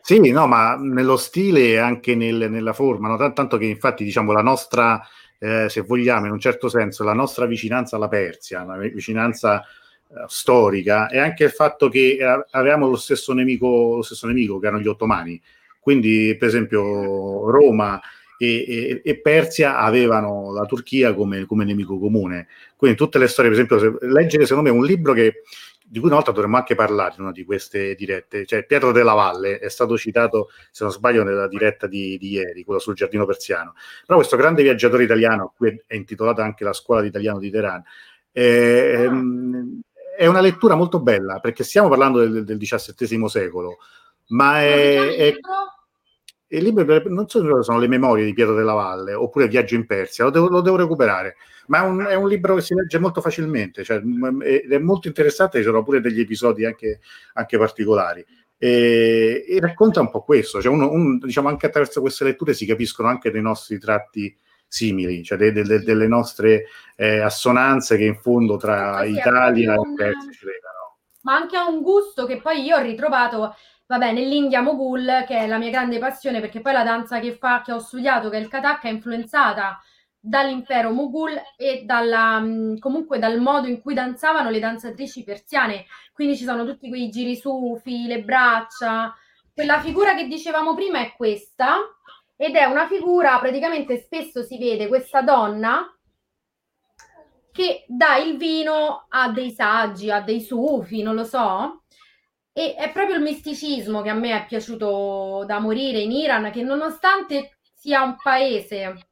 Sì, no, ma nello stile e anche nel, nella forma, no? tanto che infatti diciamo la nostra, eh, se vogliamo, in un certo senso, la nostra vicinanza alla Persia, la vicinanza eh, storica e anche il fatto che eh, avevamo lo stesso nemico, lo stesso nemico che erano gli ottomani. Quindi, per esempio, Roma e, e, e Persia avevano la Turchia come, come, nemico comune. Quindi, tutte le storie, per esempio, leggere secondo me un libro che, di cui una volta dovremmo anche parlare in una di queste dirette, cioè Pietro della Valle è stato citato, se non sbaglio, nella diretta di, di ieri, quella sul giardino persiano. Però questo grande viaggiatore italiano, a cui è intitolata anche la scuola di italiano di Teheran, eh, ehm, è una lettura molto bella perché stiamo parlando del, del XVII secolo, ma è, è, il libro non so se sono le memorie di Pietro della Valle oppure Viaggio in Persia, lo devo, lo devo recuperare, ma è un, è un, libro che si legge molto facilmente, cioè, è, è, molto interessante, ci sono pure degli episodi anche, anche particolari. E, e, racconta un po' questo, cioè uno, un, diciamo anche attraverso queste letture si capiscono anche dei nostri tratti simili, cioè de, de, delle nostre eh, assonanze che in fondo tra Italia un, e Persia ci legano. Ma anche a un gusto che poi io ho ritrovato vabbè, nell'India Mogul, che è la mia grande passione, perché poi la danza che fa, che ho studiato, che è il Kathak, è influenzata dall'impero Mughul e dalla, comunque dal modo in cui danzavano le danzatrici persiane. Quindi ci sono tutti quei giri sufi, le braccia. Quella figura che dicevamo prima è questa, ed è una figura, praticamente spesso si vede questa donna che dà il vino a dei saggi, a dei sufi, non lo so. E è proprio il misticismo che a me è piaciuto da morire in Iran, che nonostante sia un paese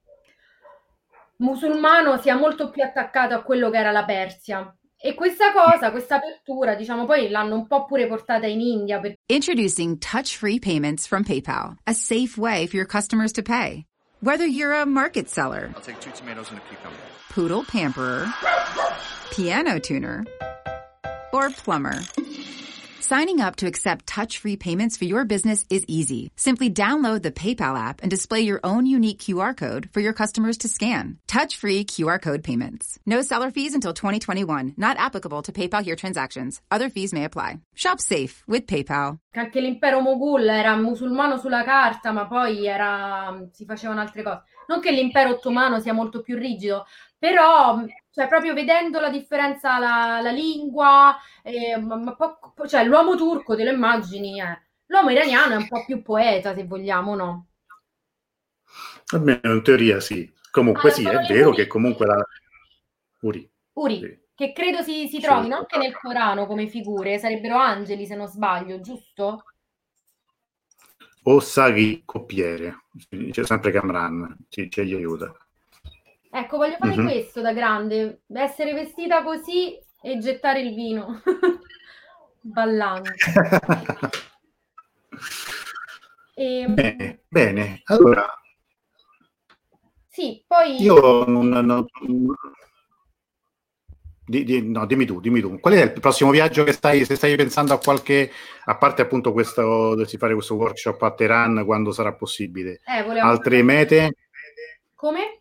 musulmano sia molto più attaccato a quello che era la Persia. E questa cosa, questa apertura, diciamo, poi l'hanno un po' pure portata in India. Per... Introducing touch-free payments from PayPal, a safe way for your customers to pay. Whether you're a market seller, I'll take two tomatoes and a cucumber. Poodle pamperer, piano tuner, or plumber. Signing up to accept touch-free payments for your business is easy. Simply download the PayPal app and display your own unique QR code for your customers to scan. Touch-free QR code payments. No seller fees until 2021. Not applicable to PayPal here transactions. Other fees may apply. Shop safe with PayPal. Anche l'impero Mogul era musulmano sulla carta, ma poi era, si facevano altre cose. Non che l'impero ottomano sia molto più rigido, però cioè proprio vedendo la differenza, la, la lingua, eh, ma, ma po- cioè l'uomo turco te lo immagini, eh. l'uomo iraniano è un po' più poeta se vogliamo, no? Almeno in teoria sì, comunque ah, sì, è vero Uri. che comunque la... Uri. Uri. Sì. Che credo si, si trovino sì. anche nel Corano come figure, sarebbero angeli se non sbaglio, giusto? O saghi coppiere, c'è sempre Camran, ci, ci aiuta. Ecco, voglio fare mm-hmm. questo da grande, essere vestita così e gettare il vino, ballando. e... Ehm, bene, bene, allora... Sì, poi... Io non... non... Di, di, no, dimmi tu, dimmi tu. Qual è il prossimo viaggio che stai, se stai pensando a qualche, a parte appunto questo, dovresti fare questo workshop a Teheran quando sarà possibile? Eh, Altre mete? Come?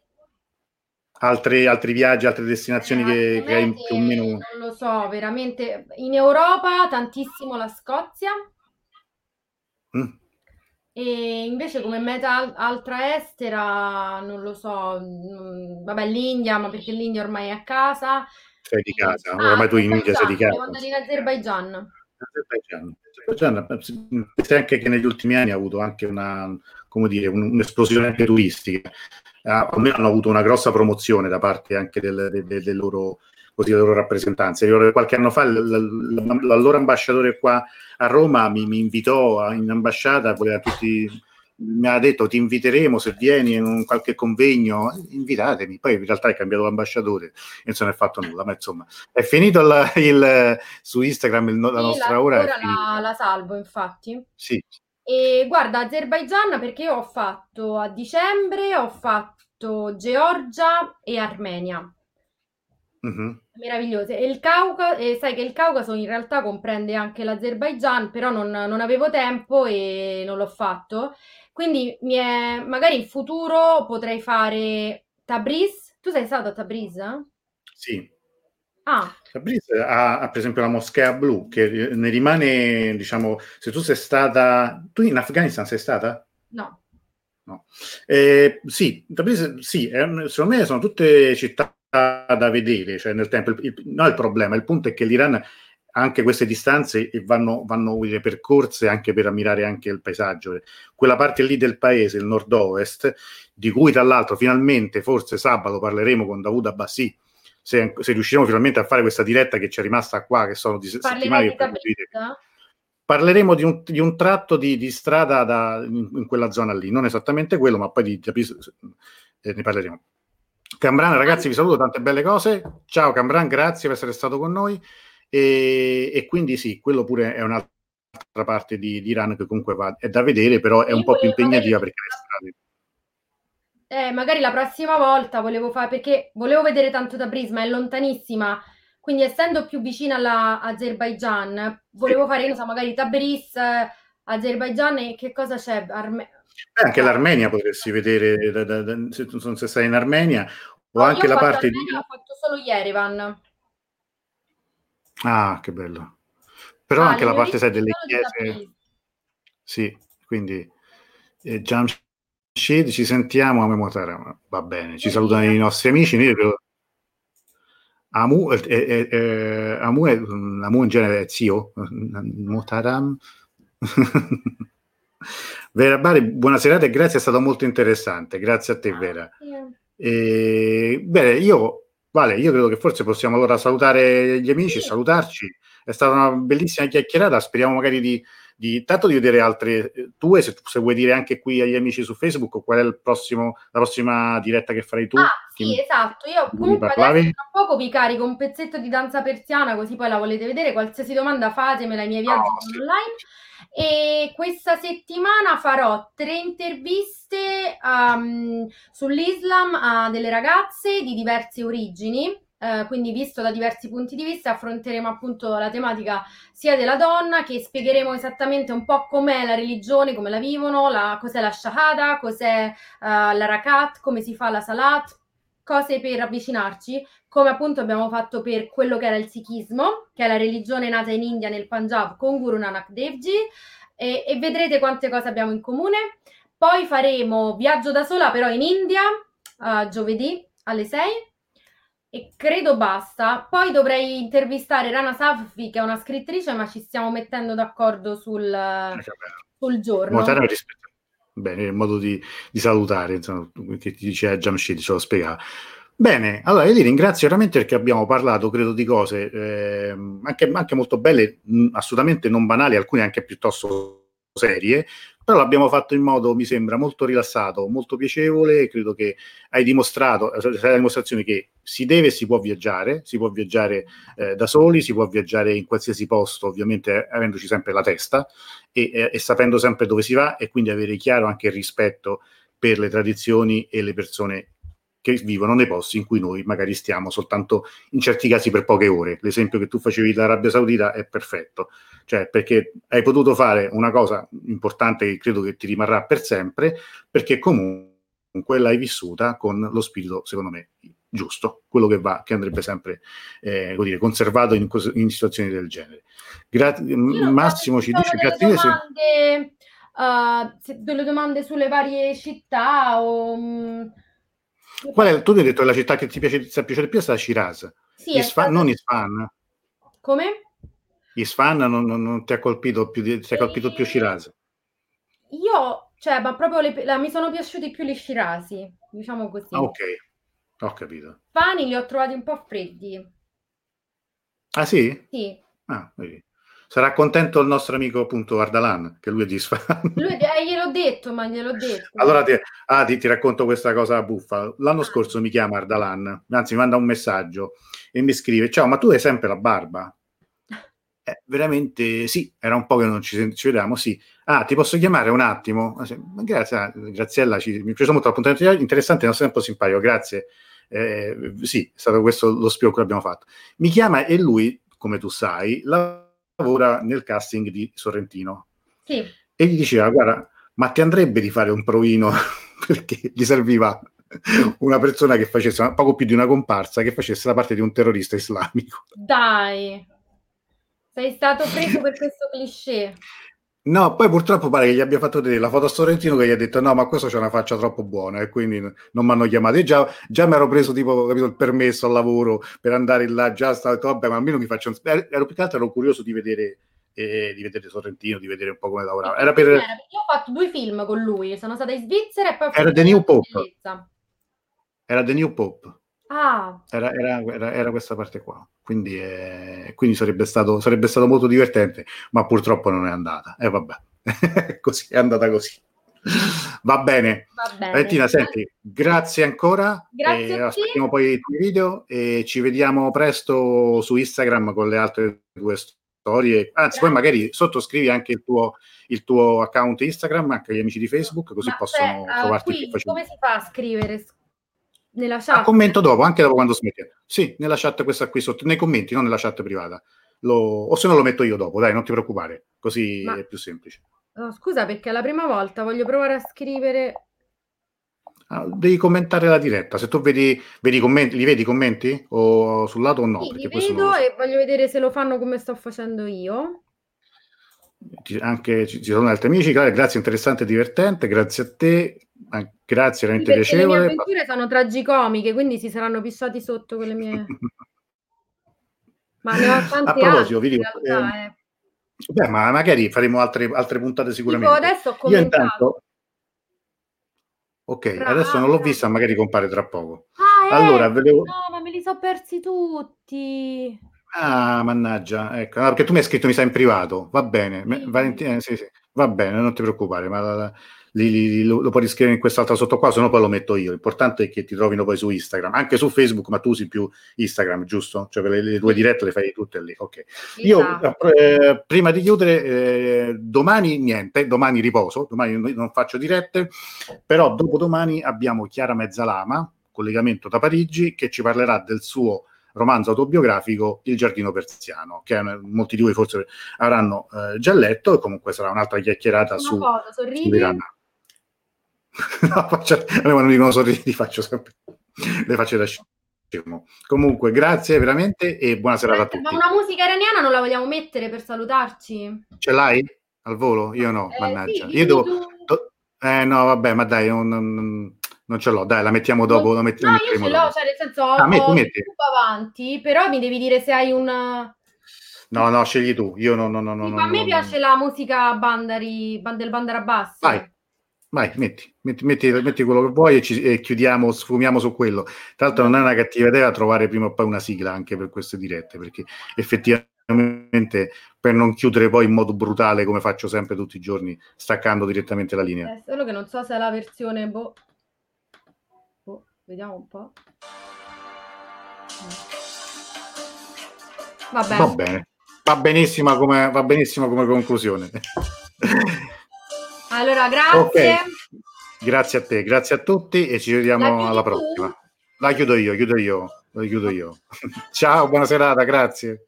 Altri, altri viaggi, altre destinazioni eh, che, che hai più o meno... Non lo so, veramente. In Europa tantissimo la Scozia. Mm. E invece come meta altra estera, non lo so, mm, vabbè l'India, ma perché l'India ormai è a casa. Sei di casa, ah, ormai tu in India sei di casa. Siamo andati in Azerbaijan. Azerbaijan. Pensi anche che negli ultimi anni ha avuto anche una, come dire, un'esplosione anche turistica almeno hanno avuto una grossa promozione da parte anche del, del, del, del loro, così, delle loro rappresentanze. Qualche anno fa l'allora ambasciatore qua a Roma mi, mi invitò in ambasciata, voleva tutti mi ha detto ti inviteremo se vieni in un qualche convegno, invitatemi. Poi in realtà è cambiato l'ambasciatore e non è fatto nulla, ma insomma è finito il, il su Instagram il, la nostra la, ora. ora la, la, salvo, infatti. Sì. E guarda, Azerbaijan perché ho fatto a dicembre, ho fatto Georgia e Armenia. Mm-hmm. Meravigliose. E il Caucaso, e sai che il Caucaso in realtà comprende anche l'Azerbaijan, però non, non avevo tempo e non l'ho fatto. Quindi è, magari in futuro potrei fare Tabriz. Tu sei stato a Tabriz? Sì. Ah. Tabriz ha, ha, per esempio la moschea blu che ne rimane, diciamo, se tu sei stata... Tu in Afghanistan sei stata? No. No. Eh, sì, Tabriz, sì, secondo me sono tutte città da vedere, cioè nel tempo, il, no il problema, il punto è che l'Iran ha anche queste distanze e vanno, vanno dire, percorse anche per ammirare anche il paesaggio. Quella parte lì del paese, il nord-ovest, di cui tra l'altro finalmente, forse sabato, parleremo con Davuda Abbassi, se, se, riusciremo finalmente a fare questa diretta che ci è rimasta qua, che sono di settimane che parleremo di un, di un tratto di, di strada da, in, in, quella zona lì, non esattamente quello, ma poi di, eh, ne parleremo. Cambran, ragazzi, vi saluto, tante belle cose. Ciao Cambran, grazie per essere stato con noi. E, e quindi sì, quello pure è un'altra parte di, di Iran che comunque va, è da vedere, però è un po' più impegnativa perché le strade eh, magari la prossima volta volevo fare perché volevo vedere tanto da Prisma, è lontanissima. Quindi, essendo più vicina all'Azerbaijan, volevo fare, non so, magari Tabriz, Azerbaijan e che cosa c'è? Arme- eh, anche l'Armenia potresti vedere, da, da, da, se, se stai in Armenia, o no, anche la parte Armenia, di... Ho fatto solo Yerevan. Ah, che bello. Però ah, anche la parte, sai, delle chiese... Sì, quindi eh, Jamshid, ci sentiamo a Memotara. Va bene, ci salutano i nostri amici. Amu, eh, eh, eh, Amu, è, Amu in genere è zio, Motaram. Vera Bari, buona serata e grazie, è stato molto interessante. Grazie a te, Vera. E, bene, io, vale, io credo che forse possiamo allora salutare gli amici, salutarci. È stata una bellissima chiacchierata, speriamo magari di, di tanto di vedere altre eh, tue, se, se, vuoi dire anche qui agli amici su Facebook qual è il prossimo, la prossima diretta che farai tu. Ah, sì, esatto. Io comunque adesso tra poco vi carico un pezzetto di danza persiana, così poi la volete vedere. Qualsiasi domanda fatemela, i miei viaggi oh, sì. online. E questa settimana farò tre interviste um, sull'Islam a delle ragazze di diverse origini eh, quindi visto da diversi punti di vista affronteremo appunto la tematica sia della donna che spiegheremo esattamente un po' com'è la religione, come la vivono, la, cos'è la shahada, cos'è uh, la rakat, come si fa la salat, cose per avvicinarci, come appunto abbiamo fatto per quello che era il sikhismo, che è la religione nata in India, nel Punjab, con Guru Nanak Dev Ji, e, e vedrete quante cose abbiamo in comune. Poi faremo viaggio da sola però in India, uh, giovedì alle 6 e credo basta. Poi dovrei intervistare Rana Safi, che è una scrittrice, ma ci stiamo mettendo d'accordo sul, eh, sul giorno. Bene, il modo di, di salutare, insomma, che ti dice Jamshid, ce lo spiegava. Bene, allora io ti ringrazio veramente perché abbiamo parlato, credo, di cose eh, anche, anche, molto belle, mh, assolutamente non banali, alcune anche piuttosto serie, però l'abbiamo fatto in modo, mi sembra, molto rilassato, molto piacevole. Credo che hai dimostrato, è la dimostrazione che si deve e si può viaggiare, si può viaggiare eh, da soli, si può viaggiare in qualsiasi posto, ovviamente avendoci sempre la testa e, e, e sapendo sempre dove si va e quindi avere chiaro anche il rispetto per le tradizioni e le persone che vivono nei posti in cui noi magari stiamo soltanto in certi casi per poche ore. L'esempio che tu facevi dell'Arabia Saudita è perfetto, cioè perché hai potuto fare una cosa importante che credo che ti rimarrà per sempre, perché comunque l'hai vissuta con lo spirito, secondo me, giusto, quello che va, che andrebbe sempre eh, dire, conservato in, in, situazioni del genere. Gra- Massimo ci dice grazie domande, uh, delle domande sulle varie città o... Qual è, tu mi hai detto che la città che ti piace, ti piace di più è stata Shiraz. Sì, Isfan, non Isfan. Come? Isfan non, non, non, ti ha colpito più, ti ha colpito più Shiraz. Io, cioè, ma proprio le, la, mi sono piaciuti più gli Shirazi, diciamo così. Ah, ok, ho capito. Fani li ho trovati un po' freddi. Ah sì? Sì. Ah, vedi. Sarà contento il nostro amico appunto Ardalan, che lui è disfan. Lui eh, gliel'ho detto, ma gliel'ho detto. Allora ti, ah, ti, ti, racconto questa cosa buffa. L'anno ah. scorso mi chiama Ardalan, anzi mi manda un messaggio e mi scrive, ciao, ma tu hai sempre la barba? Eh, veramente sì, era un po' che non ci, ci vedevamo, sì. Ah, ti posso chiamare un attimo? Grazie, ah, Graziella, ci, mi è piaciuto molto l'appuntamento interessante, non sei un po' simpatico, grazie. Eh, sì, è stato questo lo spiego che abbiamo fatto. Mi chiama e lui, come tu sai, la lavora nel casting di Sorrentino. Sì. E gli diceva, guarda, ma ti andrebbe di fare un provino perché gli serviva una persona che facesse poco più di una comparsa, che facesse la parte di un terrorista islamico. Dai, sei stato preso per questo cliché. No, poi purtroppo pare che gli abbia fatto vedere la foto a Sorrentino che gli ha detto no, ma questo c'è una faccia troppo buona e quindi non mi hanno chiamato. Io già, già mi ero preso tipo capito, il permesso al lavoro per andare là, già stavo detto vabbè, ma almeno mi faccio un... Ero più che altro ero curioso di vedere, eh, di vedere Sorrentino, di vedere un po' come lavorava. Era per... Io ho fatto due film con lui, sono stata in Svizzera e poi... Era The New Pope. Era The New Pope. Ah. Era, era, era, era, questa parte qua, quindi, eh, quindi sarebbe, stato, sarebbe, stato, molto divertente, ma purtroppo non è andata. E eh, vabbè, così, è andata così. Va bene. Va bene. Valentina, senti, grazie ancora. Grazie. Eh, aspettiamo poi i tuoi video e ci vediamo presto su Instagram con le altre due storie. Anzi, grazie. poi magari sottoscrivi anche il tuo, il tuo account Instagram, anche gli amici di Facebook, così ma possono se, trovarti uh, qui, più facilmente. Come si fa a scrivere? Nella chat? Ah, commento dopo, anche dopo quando smetti. Sì, nella chat questa qui sotto, nei commenti, non nella chat privata. Lo, o se no lo metto io dopo, dai, non ti preoccupare, così Ma... è più semplice. No, scusa, perché è la prima volta voglio provare a scrivere. Ah, devi commentare la diretta. Se tu vedi, vedi commenti, li vedi i commenti o sul lato o no? Sì, li vedo so. e voglio vedere se lo fanno come sto facendo io. anche ci sono altri amici, grazie, interessante e divertente, grazie a te, grazie, veramente sì, piacevole. Le mie avventure sono tragicomiche, quindi si saranno pissati sotto quelle mie... ma ne ho tante a proposito, altre, video, realtà, eh. Beh, ma magari faremo altre, altre puntate sicuramente. Tipo adesso ho commentato. Io intanto... Ok, Brava. adesso non l'ho vista, magari compare tra poco. Ah, eh, allora, vedevo... No, ma me li so persi tutti. Ah, mannaggia, ecco, no, perché tu mi hai scritto mi sa in privato, va bene, sì. Valentina, sì, sì, va bene, non ti preoccupare, ma la, la, li, li, lo, lo, puoi scrivere in quest'altra sotto qua, se no poi lo metto io. L'importante è che ti trovino poi su Instagram, anche su Facebook, ma tu sei più Instagram, giusto? Cioè le, le tue dirette le fai tutte lì, ok. Io esatto. eh, prima di chiudere, eh, domani niente, domani riposo, domani non faccio dirette, però dopodomani abbiamo Chiara Mezzalama, collegamento da Parigi, che ci parlerà del suo romanzo autobiografico Il giardino persiano, che molti di voi forse avranno eh, già letto e comunque sarà un'altra chiacchierata su, cosa, su Irana. no, faccio, quando dicono sorridi faccio sempre le faccio da scemo. Comunque, grazie veramente e buona serata a tutti. Ma una musica iraniana non la vogliamo mettere per salutarci? Ce l'hai al volo? Io no, eh, mannaggia. Sì, Io devo... Do... Eh no, vabbè, ma dai, non, non, non, ce l'ho, dai, la mettiamo dopo. La met- no, io ce l'ho, dopo. cioè nel senso ah, metti, metti. avanti, però mi devi dire se hai un... No, no, scegli tu. Io no, no, no, no. a me piace la musica bandari, del Bandara Bass. Vai. Vai, metti, metti, metti, metti quello che vuoi e, ci, e, chiudiamo, sfumiamo su quello. Tra l'altro non è una cattiva idea trovare prima o poi una sigla anche per queste dirette, perché effettivamente per non chiudere poi in modo brutale come faccio sempre tutti i giorni, staccando direttamente la linea. Eh, solo che non so se è la versione... Boh. Boh, vediamo un po'. Va bene. Va bene. Va benissimo come, va benissimo come conclusione. Allora, grazie. Okay. Grazie a te, grazie a tutti e ci vediamo alla prossima. Tu? La chiudo io, chiudo io, la chiudo io. Ciao, buona serata, grazie.